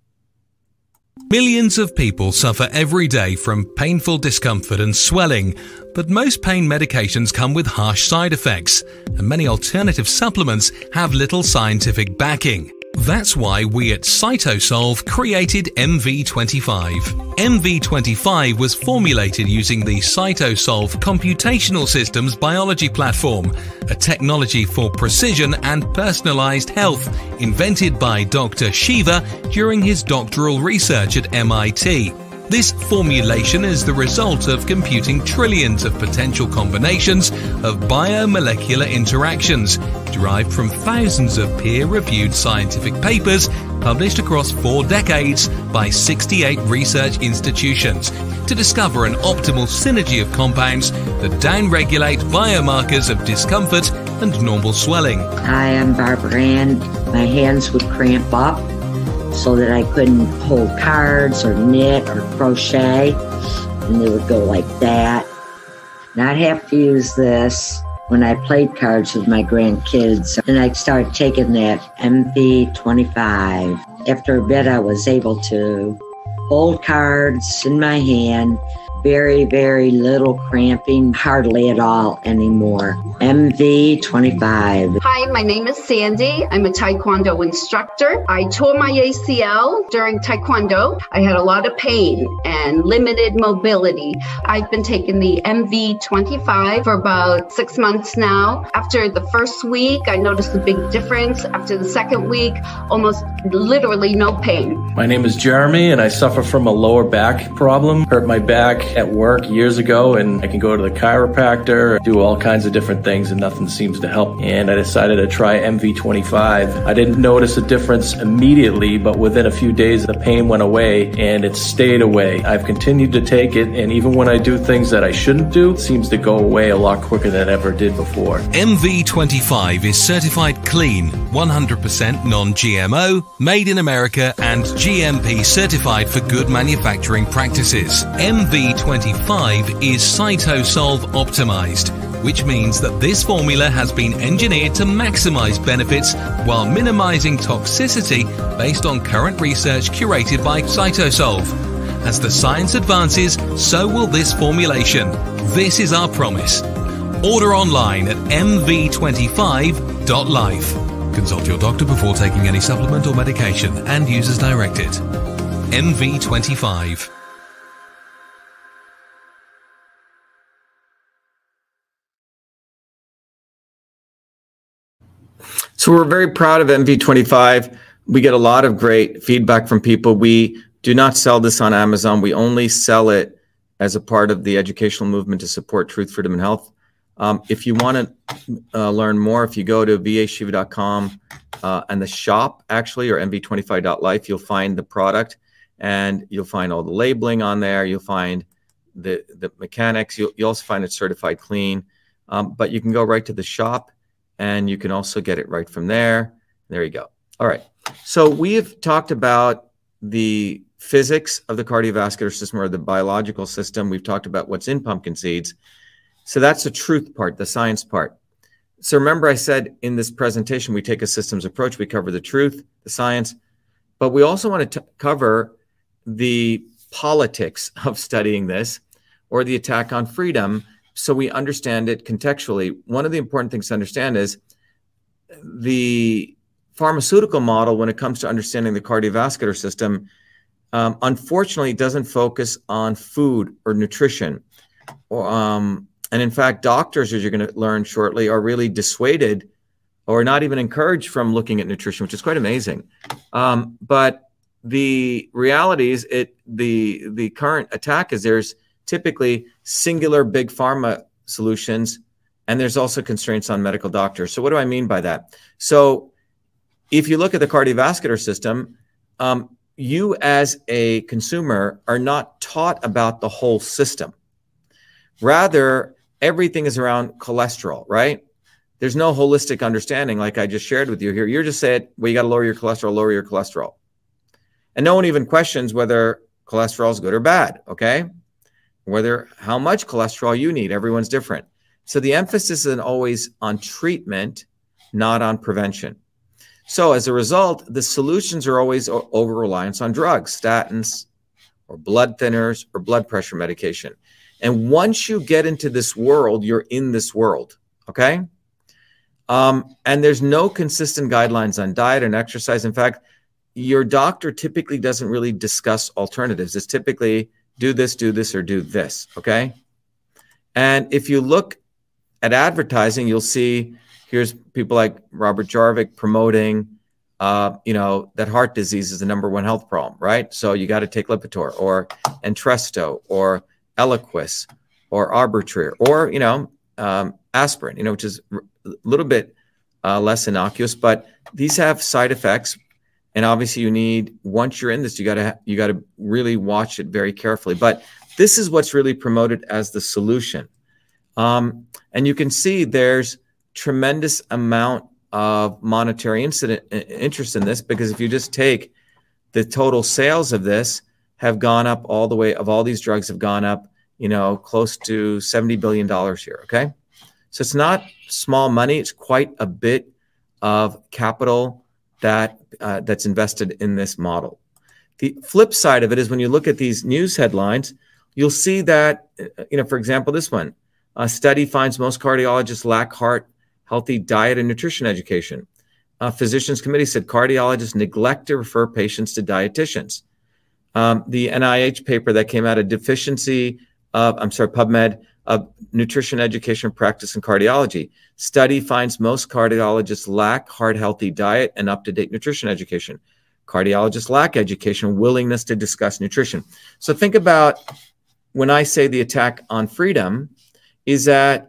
Millions of people suffer every day from painful discomfort and swelling, but most pain medications come with harsh side effects, and many alternative supplements have little scientific backing. That's why we at Cytosolve created MV25. MV25 was formulated using the Cytosolve Computational Systems Biology Platform, a technology for precision and personalized health invented by Dr. Shiva during his doctoral research at MIT. This formulation is the result of computing trillions of potential combinations of biomolecular interactions derived from thousands of peer reviewed scientific papers published across four decades by 68 research institutions to discover an optimal synergy of compounds that downregulate biomarkers of discomfort and normal swelling. Hi, I am Barbara Ann. My hands would cramp up so that I couldn't hold cards or knit or crochet. And they would go like that. I'd have to use this when I played cards with my grandkids. And I started taking that MV25. After a bit, I was able to hold cards in my hand. Very, very little cramping, hardly at all anymore. MV25. Hi, my name is Sandy. I'm a Taekwondo instructor. I tore my ACL during Taekwondo. I had a lot of pain and limited mobility. I've been taking the MV25 for about six months now. After the first week, I noticed a big difference. After the second week, almost literally no pain. My name is Jeremy, and I suffer from a lower back problem. Hurt my back at work years ago, and I can go to the chiropractor, do all kinds of different things, and nothing seems to help. And I decided to try MV25. I didn't notice a difference immediately, but within a few days, the pain went away and it stayed away. I've continued to take it, and even when I do things that I shouldn't do, it seems to go away a lot quicker than it ever did before. MV25 is certified clean, 100% non GMO, made in America, and GMP certified for good manufacturing practices. MV25 is Cytosolve optimized, which means that this formula has been engineered to maximize benefits while minimizing toxicity based on current research curated by Cytosolve. As the science advances, so will this formulation. This is our promise. Order online at mv25.life. Consult your doctor before taking any supplement or medication and use as directed. MV25. So we're very proud of MV25. We get a lot of great feedback from people. We do not sell this on Amazon. We only sell it as a part of the educational movement to support truth, freedom, and health. Um, if you want to uh, learn more, if you go to vashiva.com uh, and the shop, actually, or mv25.life, you'll find the product and you'll find all the labeling on there. You'll find the, the mechanics. You'll, you'll also find it certified clean. Um, but you can go right to the shop and you can also get it right from there. There you go. All right. So we have talked about the physics of the cardiovascular system or the biological system. We've talked about what's in pumpkin seeds. So that's the truth part, the science part. So remember, I said in this presentation, we take a systems approach. We cover the truth, the science, but we also want to cover the politics of studying this or the attack on freedom so we understand it contextually. One of the important things to understand is the pharmaceutical model when it comes to understanding the cardiovascular system um, unfortunately doesn't focus on food or nutrition um, and in fact doctors as you're going to learn shortly are really dissuaded or not even encouraged from looking at nutrition which is quite amazing um, but the reality is it the the current attack is there's typically singular big pharma solutions, and there's also constraints on medical doctors. So, what do I mean by that? So, if you look at the cardiovascular system, um, you as a consumer are not taught about the whole system. Rather, everything is around cholesterol, right? There's no holistic understanding like I just shared with you here. You're just saying, well, you got to lower your cholesterol, lower your cholesterol. And no one even questions whether cholesterol is good or bad, okay? Whether how much cholesterol you need. Everyone's different. So the emphasis is always on treatment, not on prevention. So as a result, the solutions are always over reliance on drugs, statins, or blood thinners, or blood pressure medication. And once you get into this world, you're in this world. Okay. Um, and there's no consistent guidelines on diet and exercise. In fact, your doctor typically doesn't really discuss alternatives. It's typically do this, do this, or do this. Okay. And if you look at advertising, you'll see here's people like Robert Jarvik promoting, uh, you know, that heart disease is the number one health problem, right? So you got to take Lipitor or Entresto or Eliquis or Arbitrare or, you know, um, aspirin, you know, which is a little bit uh, less innocuous, but these have side effects and obviously you need once you're in this you got to you got to really watch it very carefully. But this is what's really promoted as the solution. Um, and you can see there's tremendous amount of monetary incident, interest in this because if you just take the total sales of this have gone up all the way of all these drugs have gone up you know close to 70 billion dollars here okay? So it's not small money it's quite a bit of capital that uh, that's invested in this model. The flip side of it is when you look at these news headlines, you'll see that, uh, you know, for example, this one, a study finds most cardiologists lack heart healthy diet and nutrition education. Uh, physicians committee said cardiologists neglect to refer patients to dietitians. Um, the NIH paper that came out of deficiency of, I'm sorry, PubMed of nutrition education practice in cardiology. Study finds most cardiologists lack heart healthy diet and up to date nutrition education. Cardiologists lack education, willingness to discuss nutrition. So think about when I say the attack on freedom, is that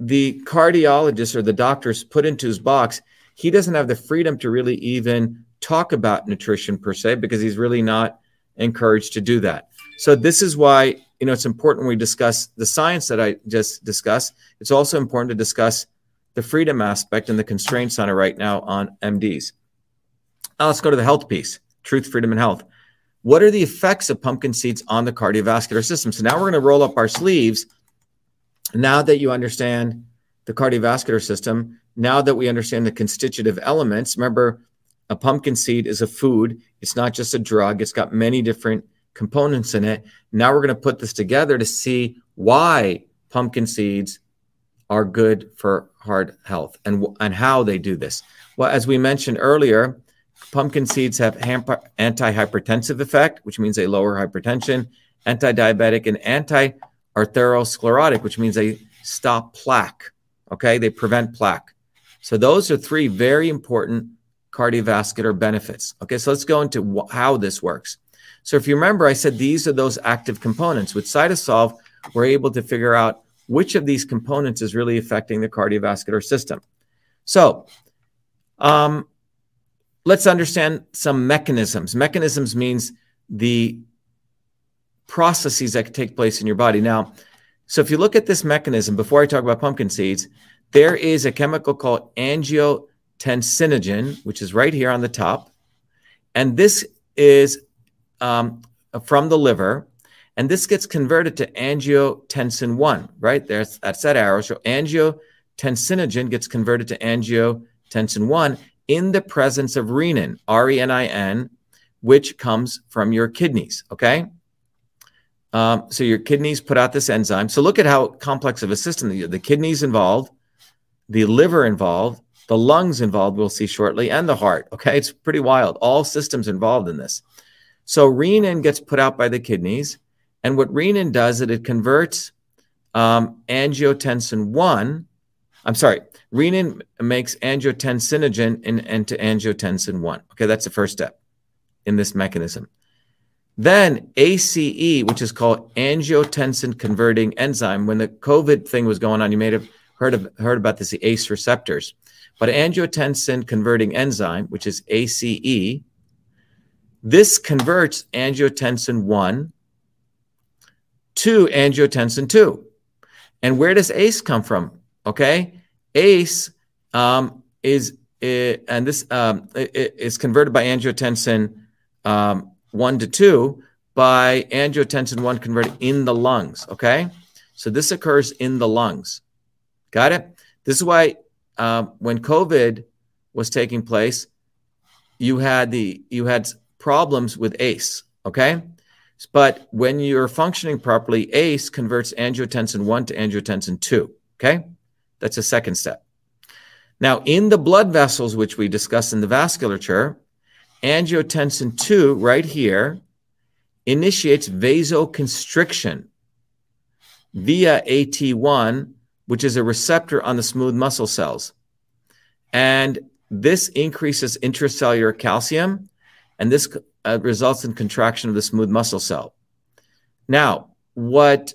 the cardiologist or the doctor's put into his box, he doesn't have the freedom to really even talk about nutrition per se because he's really not encouraged to do that. So this is why you know it's important we discuss the science that I just discussed. It's also important to discuss the freedom aspect and the constraints on it right now on MDs. Now let's go to the health piece: truth, freedom, and health. What are the effects of pumpkin seeds on the cardiovascular system? So now we're going to roll up our sleeves. Now that you understand the cardiovascular system, now that we understand the constitutive elements, remember a pumpkin seed is a food. It's not just a drug. It's got many different components in it. Now we're going to put this together to see why pumpkin seeds are good for heart health and, and how they do this. Well, as we mentioned earlier, pumpkin seeds have anti-hypertensive effect, which means they lower hypertension, anti-diabetic, and anti-arteriosclerotic, which means they stop plaque. Okay, they prevent plaque. So those are three very important cardiovascular benefits. Okay, so let's go into how this works. So if you remember, I said these are those active components. With Cytosolve, we're able to figure out which of these components is really affecting the cardiovascular system. So um, let's understand some mechanisms. Mechanisms means the processes that take place in your body. Now, so if you look at this mechanism, before I talk about pumpkin seeds, there is a chemical called angiotensinogen, which is right here on the top. And this is um, from the liver. And this gets converted to angiotensin 1, right? There's, that's that arrow. So angiotensinogen gets converted to angiotensin 1 in the presence of renin, R E N I N, which comes from your kidneys, okay? Um, so your kidneys put out this enzyme. So look at how complex of a system the, the kidneys involved, the liver involved, the lungs involved, we'll see shortly, and the heart. Okay, it's pretty wild. All systems involved in this. So renin gets put out by the kidneys, and what renin does is it converts um, angiotensin one. I'm sorry, renin makes angiotensinogen in, into angiotensin one. Okay, that's the first step in this mechanism. Then ACE, which is called angiotensin converting enzyme. When the COVID thing was going on, you may have heard of, heard about this, the ACE receptors. But angiotensin converting enzyme, which is ACE, this converts angiotensin 1 to angiotensin 2. And where does ACE come from? Okay. ACE um, is, uh, and this um, is converted by angiotensin um, 1 to 2 by angiotensin 1 converted in the lungs. Okay. So this occurs in the lungs. Got it? This is why uh, when COVID was taking place, you had the you had problems with ACE. Okay. But when you're functioning properly, ACE converts angiotensin 1 to angiotensin 2. Okay. That's a second step. Now, in the blood vessels, which we discussed in the vasculature, angiotensin 2 right here initiates vasoconstriction via AT1, which is a receptor on the smooth muscle cells. And this increases intracellular calcium, and this uh, results in contraction of the smooth muscle cell. Now, what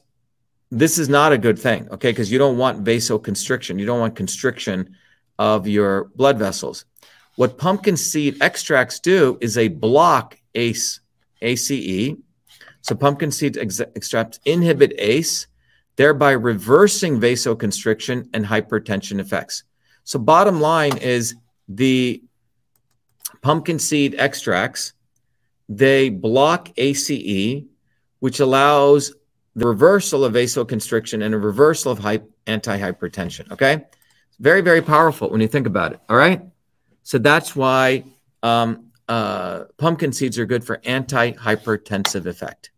this is not a good thing, okay? Because you don't want vasoconstriction. You don't want constriction of your blood vessels. What pumpkin seed extracts do is they block ACE, ACE. So pumpkin seed ex- extracts inhibit ACE, thereby reversing vasoconstriction and hypertension effects. So bottom line is the pumpkin seed extracts, they block ACE, which allows the reversal of vasoconstriction and a reversal of hy- anti-hypertension. Okay, very very powerful when you think about it. All right. So that's why um, uh, pumpkin seeds are good for anti-hypertensive effect.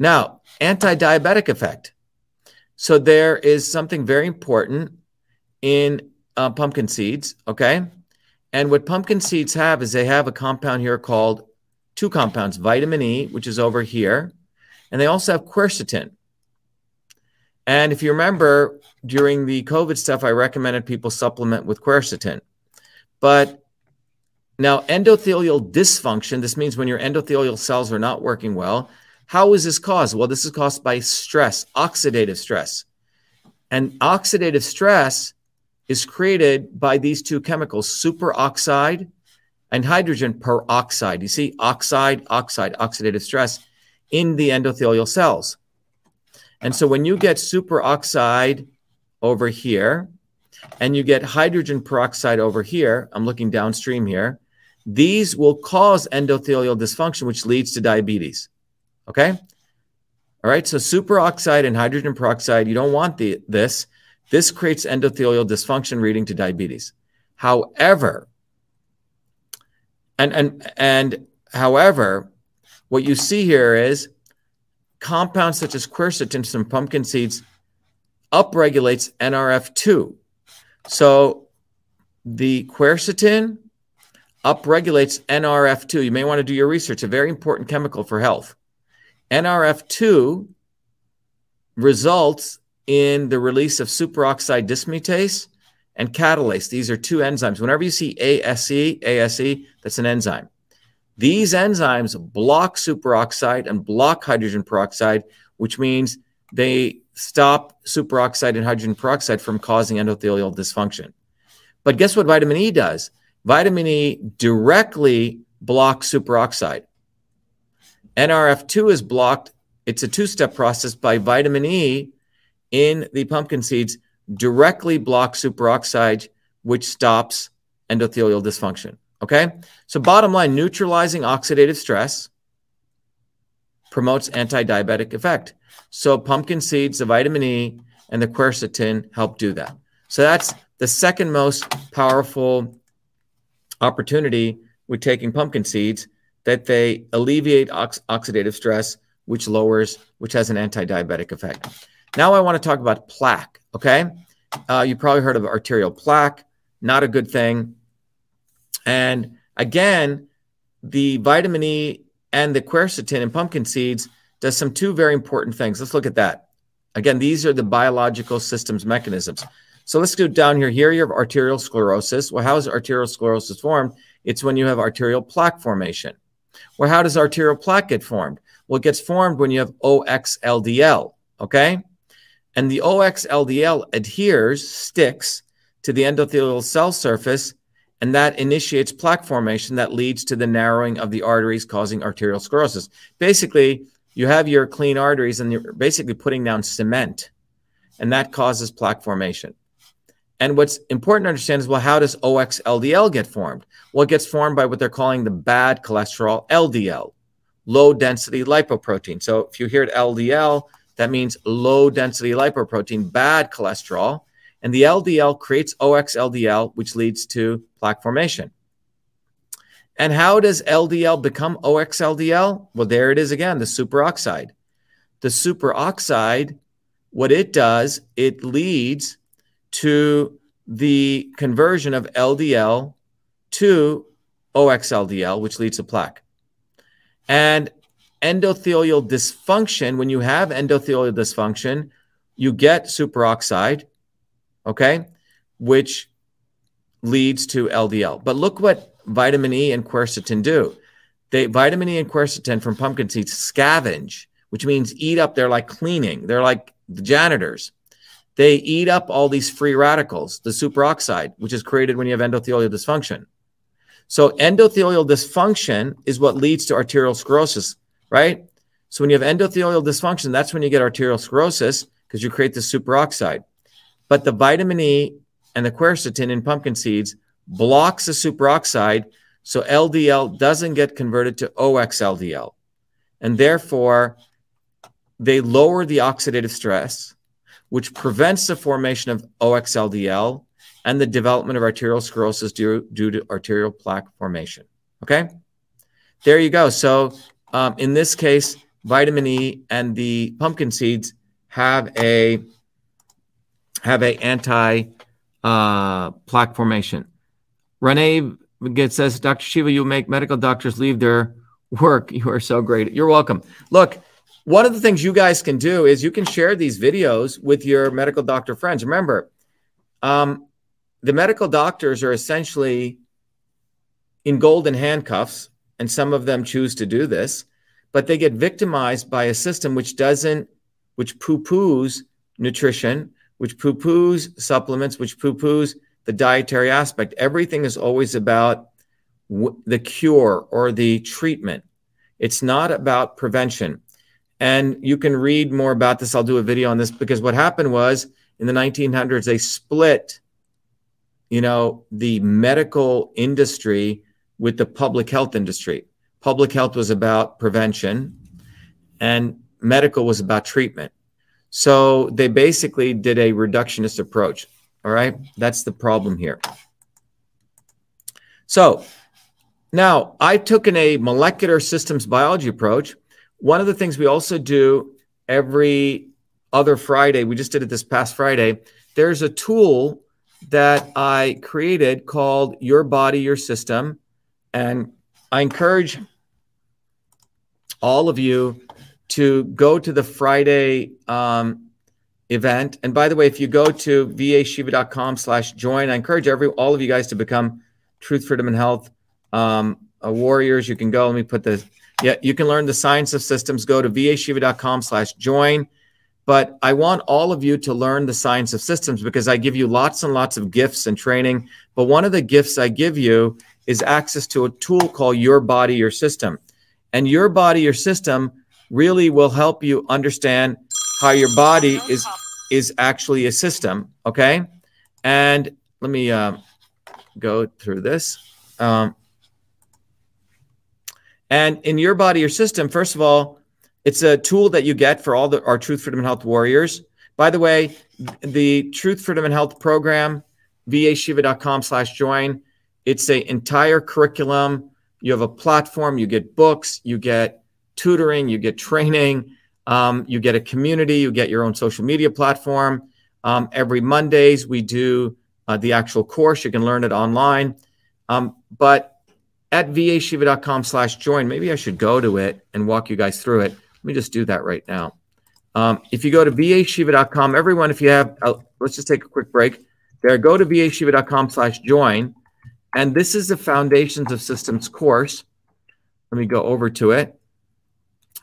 Now, anti-diabetic effect. So there is something very important in uh, pumpkin seeds. Okay. And what pumpkin seeds have is they have a compound here called two compounds vitamin E, which is over here, and they also have quercetin. And if you remember during the COVID stuff, I recommended people supplement with quercetin. But now, endothelial dysfunction, this means when your endothelial cells are not working well. How is this caused? Well, this is caused by stress, oxidative stress. And oxidative stress is created by these two chemicals, superoxide and hydrogen peroxide. You see, oxide, oxide, oxidative stress in the endothelial cells. And so when you get superoxide over here and you get hydrogen peroxide over here, I'm looking downstream here, these will cause endothelial dysfunction, which leads to diabetes. Okay? All right, so superoxide and hydrogen peroxide, you don't want the, this this creates endothelial dysfunction leading to diabetes. However, and, and, and however, what you see here is compounds such as quercetin from pumpkin seeds upregulates NRF2. So the quercetin upregulates NRF2. You may want to do your research, a very important chemical for health. NRF2 results in the release of superoxide dismutase and catalase. These are two enzymes. Whenever you see ASE, ASE, that's an enzyme. These enzymes block superoxide and block hydrogen peroxide, which means they stop superoxide and hydrogen peroxide from causing endothelial dysfunction. But guess what vitamin E does? Vitamin E directly blocks superoxide. NRF2 is blocked. It's a two step process by vitamin E in the pumpkin seeds directly block superoxide, which stops endothelial dysfunction. Okay. So, bottom line neutralizing oxidative stress promotes anti diabetic effect. So, pumpkin seeds, the vitamin E, and the quercetin help do that. So, that's the second most powerful opportunity with taking pumpkin seeds that they alleviate ox- oxidative stress, which lowers, which has an anti diabetic effect. Now I want to talk about plaque. Okay. Uh, you probably heard of arterial plaque, not a good thing. And again, the vitamin E and the quercetin in pumpkin seeds does some two very important things. Let's look at that. Again, these are the biological systems mechanisms. So let's go down here. Here you have arterial sclerosis. Well, how is arterial sclerosis formed? It's when you have arterial plaque formation. Well, how does arterial plaque get formed? Well, it gets formed when you have OXLDL. Okay. And the OXLDL adheres, sticks to the endothelial cell surface, and that initiates plaque formation that leads to the narrowing of the arteries, causing arterial sclerosis. Basically, you have your clean arteries and you're basically putting down cement, and that causes plaque formation. And what's important to understand is well, how does OXLDL get formed? Well, it gets formed by what they're calling the bad cholesterol LDL, low density lipoprotein. So if you hear LDL, that means low density lipoprotein, bad cholesterol. And the LDL creates OXLDL, which leads to plaque formation. And how does LDL become OXLDL? Well, there it is again, the superoxide. The superoxide, what it does, it leads to the conversion of LDL to OXLDL, which leads to plaque. And endothelial dysfunction, when you have endothelial dysfunction, you get superoxide, okay, which leads to LDL. But look what vitamin E and quercetin do. They vitamin E and quercetin from pumpkin seeds scavenge, which means eat up. They're like cleaning. They're like the janitors. They eat up all these free radicals, the superoxide, which is created when you have endothelial dysfunction. So endothelial dysfunction is what leads to arterial sclerosis right? So when you have endothelial dysfunction, that's when you get arterial sclerosis because you create the superoxide. But the vitamin E and the quercetin in pumpkin seeds blocks the superoxide, so LDL doesn't get converted to OXLDL. And therefore, they lower the oxidative stress, which prevents the formation of OXLDL and the development of arterial sclerosis due, due to arterial plaque formation. Okay? There you go. So um, in this case, vitamin E and the pumpkin seeds have a have a anti uh, plaque formation. Renee says, Dr. Shiva, you make medical doctors leave their work. You are so great. You're welcome. Look, one of the things you guys can do is you can share these videos with your medical doctor friends. Remember, um, the medical doctors are essentially in golden handcuffs, and some of them choose to do this, but they get victimized by a system which doesn't, which poo poos nutrition, which poo poos supplements, which poo poos the dietary aspect. Everything is always about w- the cure or the treatment. It's not about prevention. And you can read more about this. I'll do a video on this because what happened was in the 1900s, they split, you know, the medical industry with the public health industry. Public health was about prevention and medical was about treatment. So they basically did a reductionist approach. All right. That's the problem here. So now I took in a molecular systems biology approach. One of the things we also do every other Friday, we just did it this past Friday. There's a tool that I created called Your Body, Your System. And I encourage all of you to go to the Friday um, event. And by the way, if you go to vashiva.com slash join, I encourage every all of you guys to become Truth, Freedom, and Health um, uh, warriors. You can go. Let me put this. Yeah, you can learn the science of systems. Go to vashiva.com slash join. But I want all of you to learn the science of systems because I give you lots and lots of gifts and training. But one of the gifts I give you is access to a tool called Your Body, Your System. And Your Body, Your System really will help you understand how your body is is actually a system. Okay, and let me uh, go through this. Um, and in your body, your system, first of all, it's a tool that you get for all the our Truth, Freedom, and Health warriors. By the way, the Truth, Freedom, and Health program, vashiva.com slash join. It's an entire curriculum. You have a platform, you get books, you get tutoring, you get training, um, you get a community, you get your own social media platform. Um, every Mondays, we do uh, the actual course. You can learn it online. Um, but at vashiva.com slash join, maybe I should go to it and walk you guys through it. Let me just do that right now. Um, if you go to vashiva.com, everyone, if you have, uh, let's just take a quick break there. Go to vashiva.com slash join. And this is the Foundations of Systems course. Let me go over to it.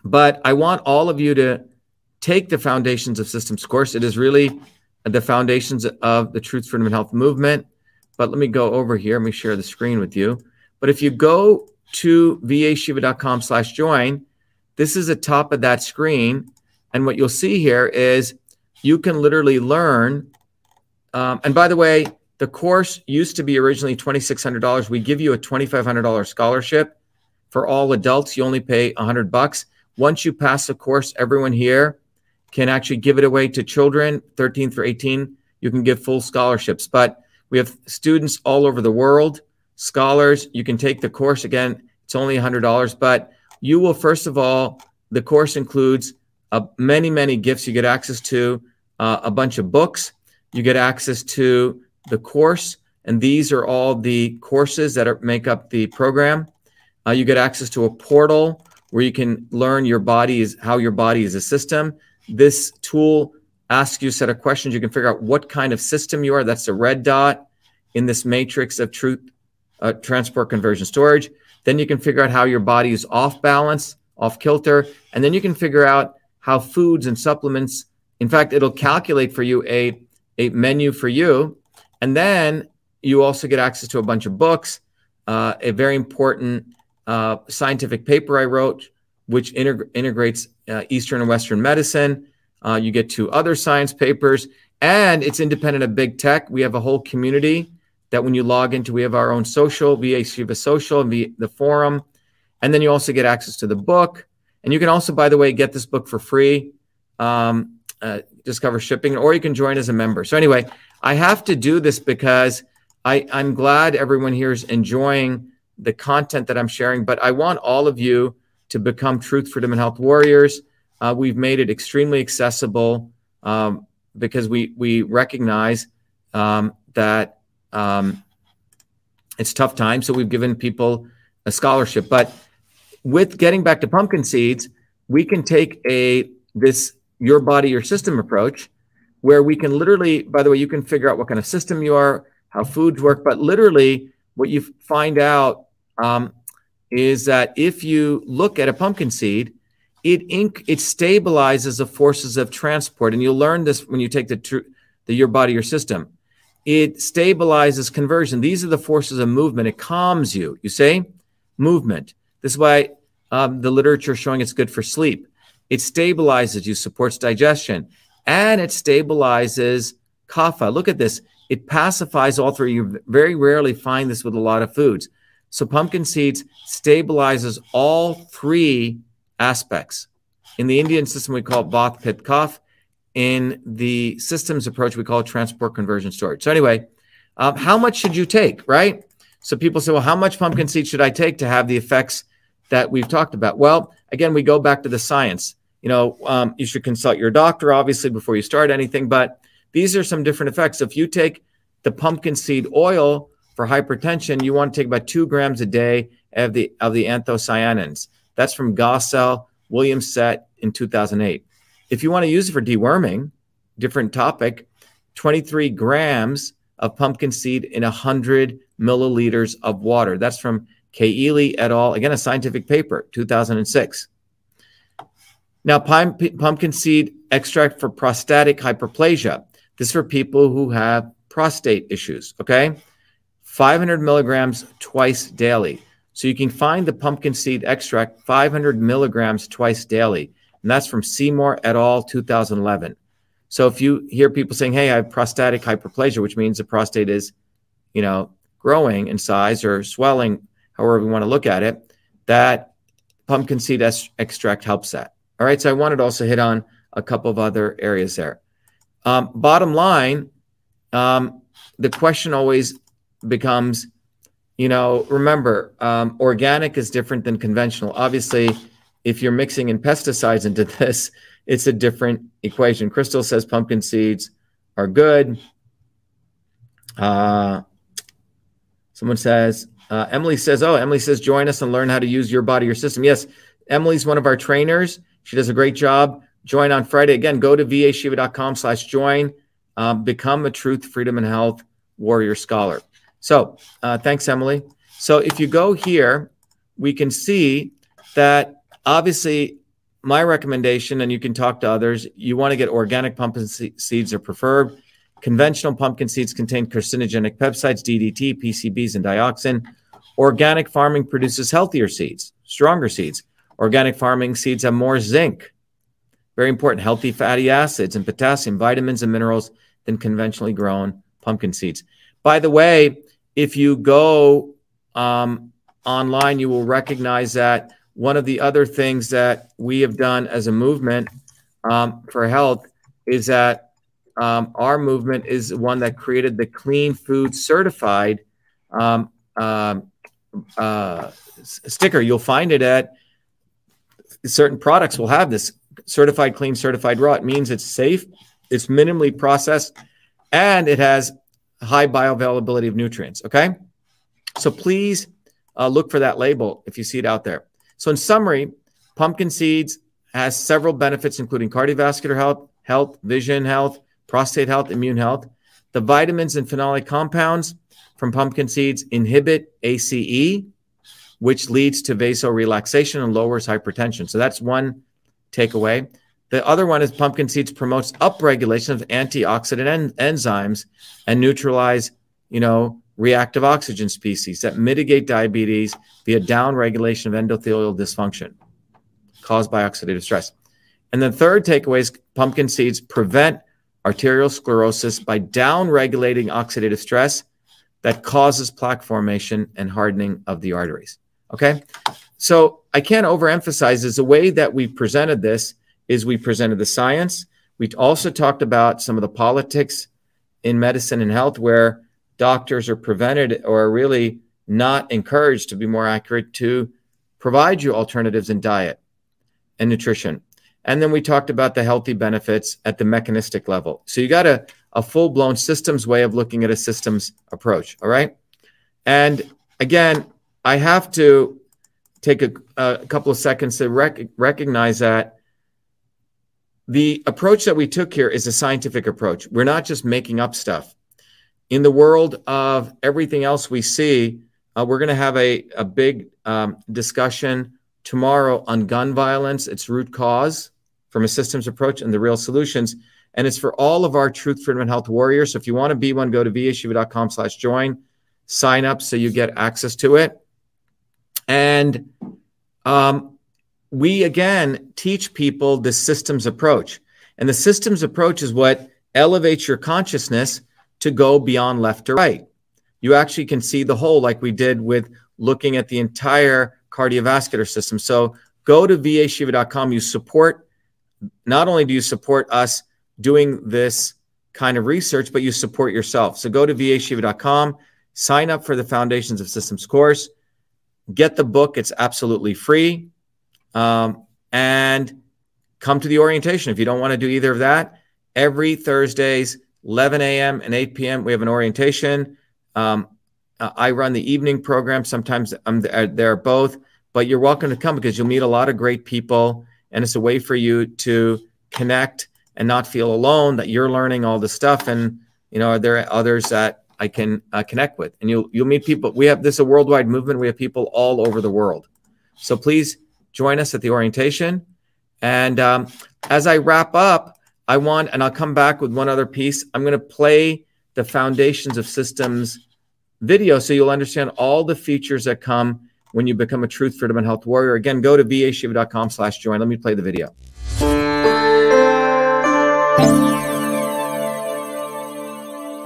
But I want all of you to take the Foundations of Systems course. It is really the foundations of the Truth, Freedom, and Health movement. But let me go over here. Let me share the screen with you. But if you go to vashiva.com slash join, this is the top of that screen. And what you'll see here is you can literally learn. Um, and by the way, the course used to be originally $2,600. We give you a $2,500 scholarship for all adults. You only pay 100 bucks. Once you pass the course, everyone here can actually give it away to children 13 through 18. You can give full scholarships, but we have students all over the world, scholars. You can take the course again. It's only $100, but you will, first of all, the course includes uh, many, many gifts. You get access to uh, a bunch of books. You get access to the course, and these are all the courses that are, make up the program. Uh, you get access to a portal where you can learn your body is how your body is a system. This tool asks you a set of questions. You can figure out what kind of system you are. That's the red dot in this matrix of truth, uh, transport, conversion, storage. Then you can figure out how your body is off balance, off kilter, and then you can figure out how foods and supplements. In fact, it'll calculate for you a a menu for you, and then you also get access to a bunch of books, uh, a very important uh, scientific paper I wrote, which integ- integrates uh, Eastern and Western medicine. Uh, you get two other science papers, and it's independent of big tech. We have a whole community that when you log into, we have our own social, VA Shiva Social, and the forum. And then you also get access to the book. And you can also, by the way, get this book for free. Um, uh, discover shipping, or you can join as a member. So anyway, I have to do this because I, I'm glad everyone here is enjoying the content that I'm sharing, but I want all of you to become Truth, Freedom, and Health warriors. Uh, we've made it extremely accessible um, because we we recognize um, that um, it's tough time. So we've given people a scholarship. But with getting back to pumpkin seeds, we can take a this your body, your system approach, where we can literally, by the way, you can figure out what kind of system you are, how foods work, but literally what you find out um, is that if you look at a pumpkin seed, it inc- it stabilizes the forces of transport, and you'll learn this when you take the, tr- the your body, your system. It stabilizes conversion. These are the forces of movement. It calms you. You say movement. This is why um, the literature showing it's good for sleep. It stabilizes you, supports digestion, and it stabilizes kapha. Look at this. It pacifies all three. You very rarely find this with a lot of foods. So pumpkin seeds stabilizes all three aspects. In the Indian system, we call it Vata Pitta Kapha. In the systems approach, we call it transport conversion storage. So anyway, um, how much should you take, right? So people say, well, how much pumpkin seed should I take to have the effects that we've talked about? Well, again, we go back to the science. You know, um, you should consult your doctor, obviously, before you start anything, but these are some different effects. If you take the pumpkin seed oil for hypertension, you want to take about two grams a day of the of the anthocyanins. That's from Gossel, William Sett in 2008. If you want to use it for deworming, different topic, 23 grams of pumpkin seed in 100 milliliters of water. That's from K. Ely et al. Again, a scientific paper, 2006. Now, pumpkin seed extract for prostatic hyperplasia. This is for people who have prostate issues, okay? 500 milligrams twice daily. So you can find the pumpkin seed extract 500 milligrams twice daily. And that's from Seymour et al. 2011. So if you hear people saying, hey, I have prostatic hyperplasia, which means the prostate is, you know, growing in size or swelling, however we want to look at it, that pumpkin seed extract helps that. All right. So I wanted to also hit on a couple of other areas there. Um, bottom line, um, the question always becomes you know, remember, um, organic is different than conventional. Obviously, if you're mixing in pesticides into this, it's a different equation. Crystal says pumpkin seeds are good. Uh, someone says, uh, Emily says, oh, Emily says, join us and learn how to use your body, your system. Yes, Emily's one of our trainers. She does a great job. Join on Friday. Again, go to vashiva.com slash join. Um, become a truth, freedom, and health warrior scholar. So uh, thanks, Emily. So if you go here, we can see that obviously my recommendation, and you can talk to others, you want to get organic pumpkin seeds are preferred. Conventional pumpkin seeds contain carcinogenic peptides, DDT, PCBs, and dioxin. Organic farming produces healthier seeds, stronger seeds. Organic farming seeds have more zinc, very important, healthy fatty acids and potassium, vitamins, and minerals than conventionally grown pumpkin seeds. By the way, if you go um, online, you will recognize that one of the other things that we have done as a movement um, for health is that um, our movement is one that created the Clean Food Certified um, uh, uh, sticker. You'll find it at certain products will have this certified clean, certified raw. It means it's safe, it's minimally processed, and it has high bioavailability of nutrients. Okay. So please uh, look for that label if you see it out there. So, in summary, pumpkin seeds has several benefits, including cardiovascular health, health, vision health, prostate health, immune health. The vitamins and phenolic compounds from pumpkin seeds inhibit ACE, which leads to vasorelaxation and lowers hypertension. So that's one takeaway. The other one is pumpkin seeds promotes upregulation of antioxidant en- enzymes and neutralize, you know, reactive oxygen species that mitigate diabetes via downregulation of endothelial dysfunction caused by oxidative stress. And the third takeaway is pumpkin seeds prevent arterial sclerosis by downregulating oxidative stress that causes plaque formation and hardening of the arteries. Okay. So I can't overemphasize is the way that we presented this is we presented the science. We also talked about some of the politics in medicine and health where doctors are prevented or are really not encouraged to be more accurate to provide you alternatives in diet and nutrition. And then we talked about the healthy benefits at the mechanistic level. So you got a, a full blown systems way of looking at a systems approach. All right. And again, I have to take a, a couple of seconds to rec- recognize that the approach that we took here is a scientific approach. We're not just making up stuff. In the world of everything else we see, uh, we're going to have a, a big um, discussion tomorrow on gun violence, its root cause from a systems approach, and the real solutions. And it's for all of our truth, freedom, and health warriors. So if you want to be one, go to vashiva.com slash join, sign up so you get access to it. And um, we again teach people the systems approach. And the systems approach is what elevates your consciousness to go beyond left to right. You actually can see the whole, like we did with looking at the entire cardiovascular system. So go to vashiva.com. You support, not only do you support us doing this kind of research, but you support yourself. So go to vashiva.com, sign up for the Foundations of Systems course, get the book. It's absolutely free. Um, and come to the orientation. If you don't want to do either of that, every Thursdays, 11 a.m. and 8 p.m., we have an orientation. Um, I run the evening program. Sometimes I'm there, there both, but you're welcome to come because you'll meet a lot of great people. And it's a way for you to connect and not feel alone that you're learning all this stuff. And, you know, are there others that I can uh, connect with? And you'll, you'll meet people. We have this a worldwide movement. We have people all over the world. So please join us at the orientation. And um, as I wrap up, I want, and I'll come back with one other piece. I'm going to play the foundations of systems video so you'll understand all the features that come when you become a truth, freedom, and health warrior. Again, go to vashiva.com slash join. Let me play the video.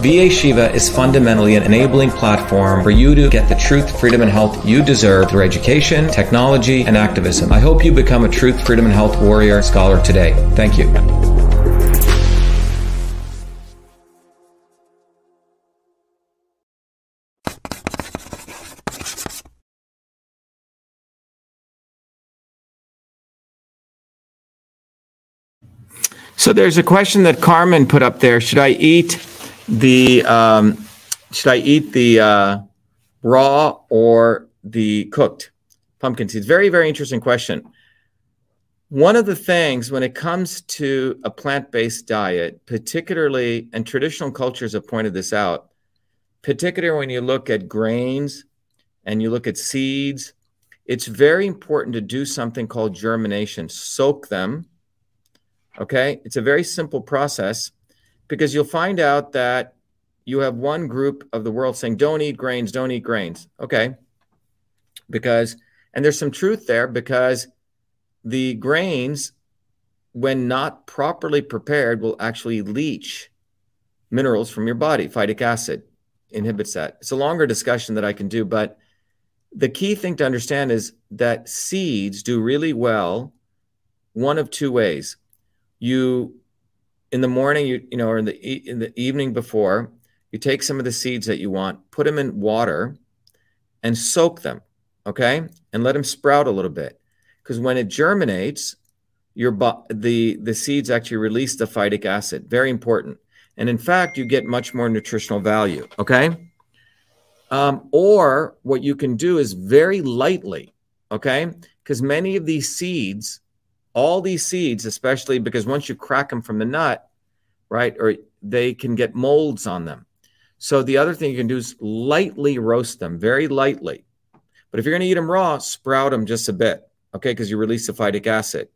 VA Shiva is fundamentally an enabling platform for you to get the truth, freedom, and health you deserve through education, technology, and activism. I hope you become a truth, freedom, and health warrior scholar today. Thank you. So there's a question that Carmen put up there. Should I eat the um, should I eat the uh, raw or the cooked pumpkin seeds? Very very interesting question. One of the things when it comes to a plant-based diet, particularly and traditional cultures have pointed this out, particularly when you look at grains and you look at seeds, it's very important to do something called germination. Soak them Okay. It's a very simple process because you'll find out that you have one group of the world saying, don't eat grains, don't eat grains. Okay. Because, and there's some truth there because the grains, when not properly prepared, will actually leach minerals from your body. Phytic acid inhibits that. It's a longer discussion that I can do, but the key thing to understand is that seeds do really well one of two ways you in the morning you you know or in the in the evening before you take some of the seeds that you want put them in water and soak them okay? And let them sprout a little bit. Because when it germinates your the the seeds actually release the phytic acid. Very important. And in fact you get much more nutritional value okay? Um, or what you can do is very lightly okay? Because many of these seeds all these seeds, especially because once you crack them from the nut, right, or they can get molds on them. So the other thing you can do is lightly roast them, very lightly. But if you're going to eat them raw, sprout them just a bit, okay, because you release the phytic acid.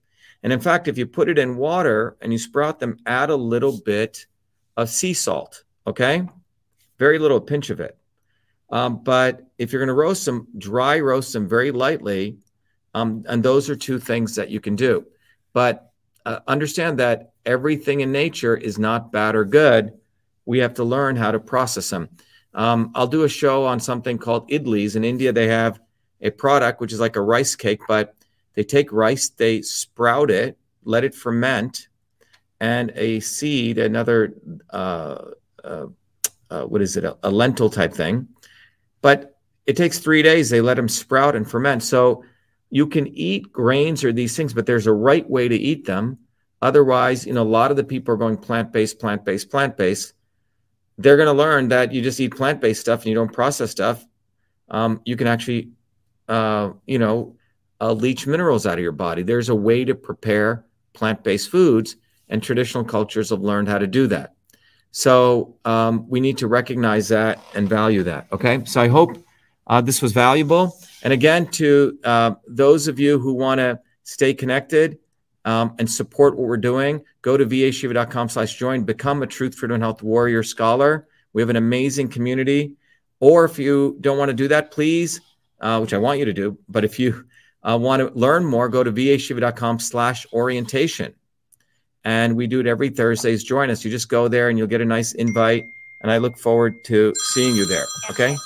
And in fact, if you put it in water and you sprout them, add a little bit of sea salt, okay? Very little, pinch of it. Um, but if you're going to roast them, dry roast them very lightly um, and those are two things that you can do. But uh, understand that everything in nature is not bad or good. We have to learn how to process them. Um, I'll do a show on something called idlis. In India, they have a product which is like a rice cake, but they take rice, they sprout it, let it ferment, and a seed, another, uh, uh, uh what is it, a, a lentil type thing. But it takes three days. They let them sprout and ferment. So you can eat grains or these things, but there's a right way to eat them. Otherwise, you know, a lot of the people are going plant based, plant based, plant based. They're going to learn that you just eat plant based stuff and you don't process stuff. Um, you can actually, uh, you know, uh, leach minerals out of your body. There's a way to prepare plant based foods, and traditional cultures have learned how to do that. So um, we need to recognize that and value that. Okay. So I hope uh, this was valuable. And again, to uh, those of you who want to stay connected um, and support what we're doing, go to vashiva.com slash join, become a Truth, Freedom, and Health Warrior Scholar. We have an amazing community. Or if you don't want to do that, please, uh, which I want you to do, but if you uh, want to learn more, go to vashiva.com slash orientation. And we do it every Thursdays. Join us. You just go there and you'll get a nice invite. And I look forward to seeing you there. Okay.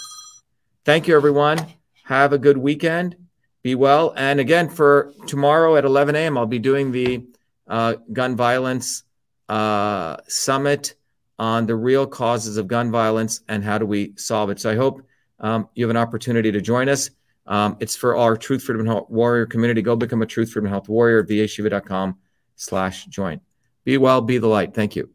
Thank you, everyone. Have a good weekend. Be well. And again, for tomorrow at 11 a.m., I'll be doing the uh, gun violence uh, summit on the real causes of gun violence and how do we solve it. So I hope um, you have an opportunity to join us. Um, it's for our Truth, Freedom, and Health Warrior community. Go become a Truth, Freedom, and Health Warrior at slash join. Be well, be the light. Thank you.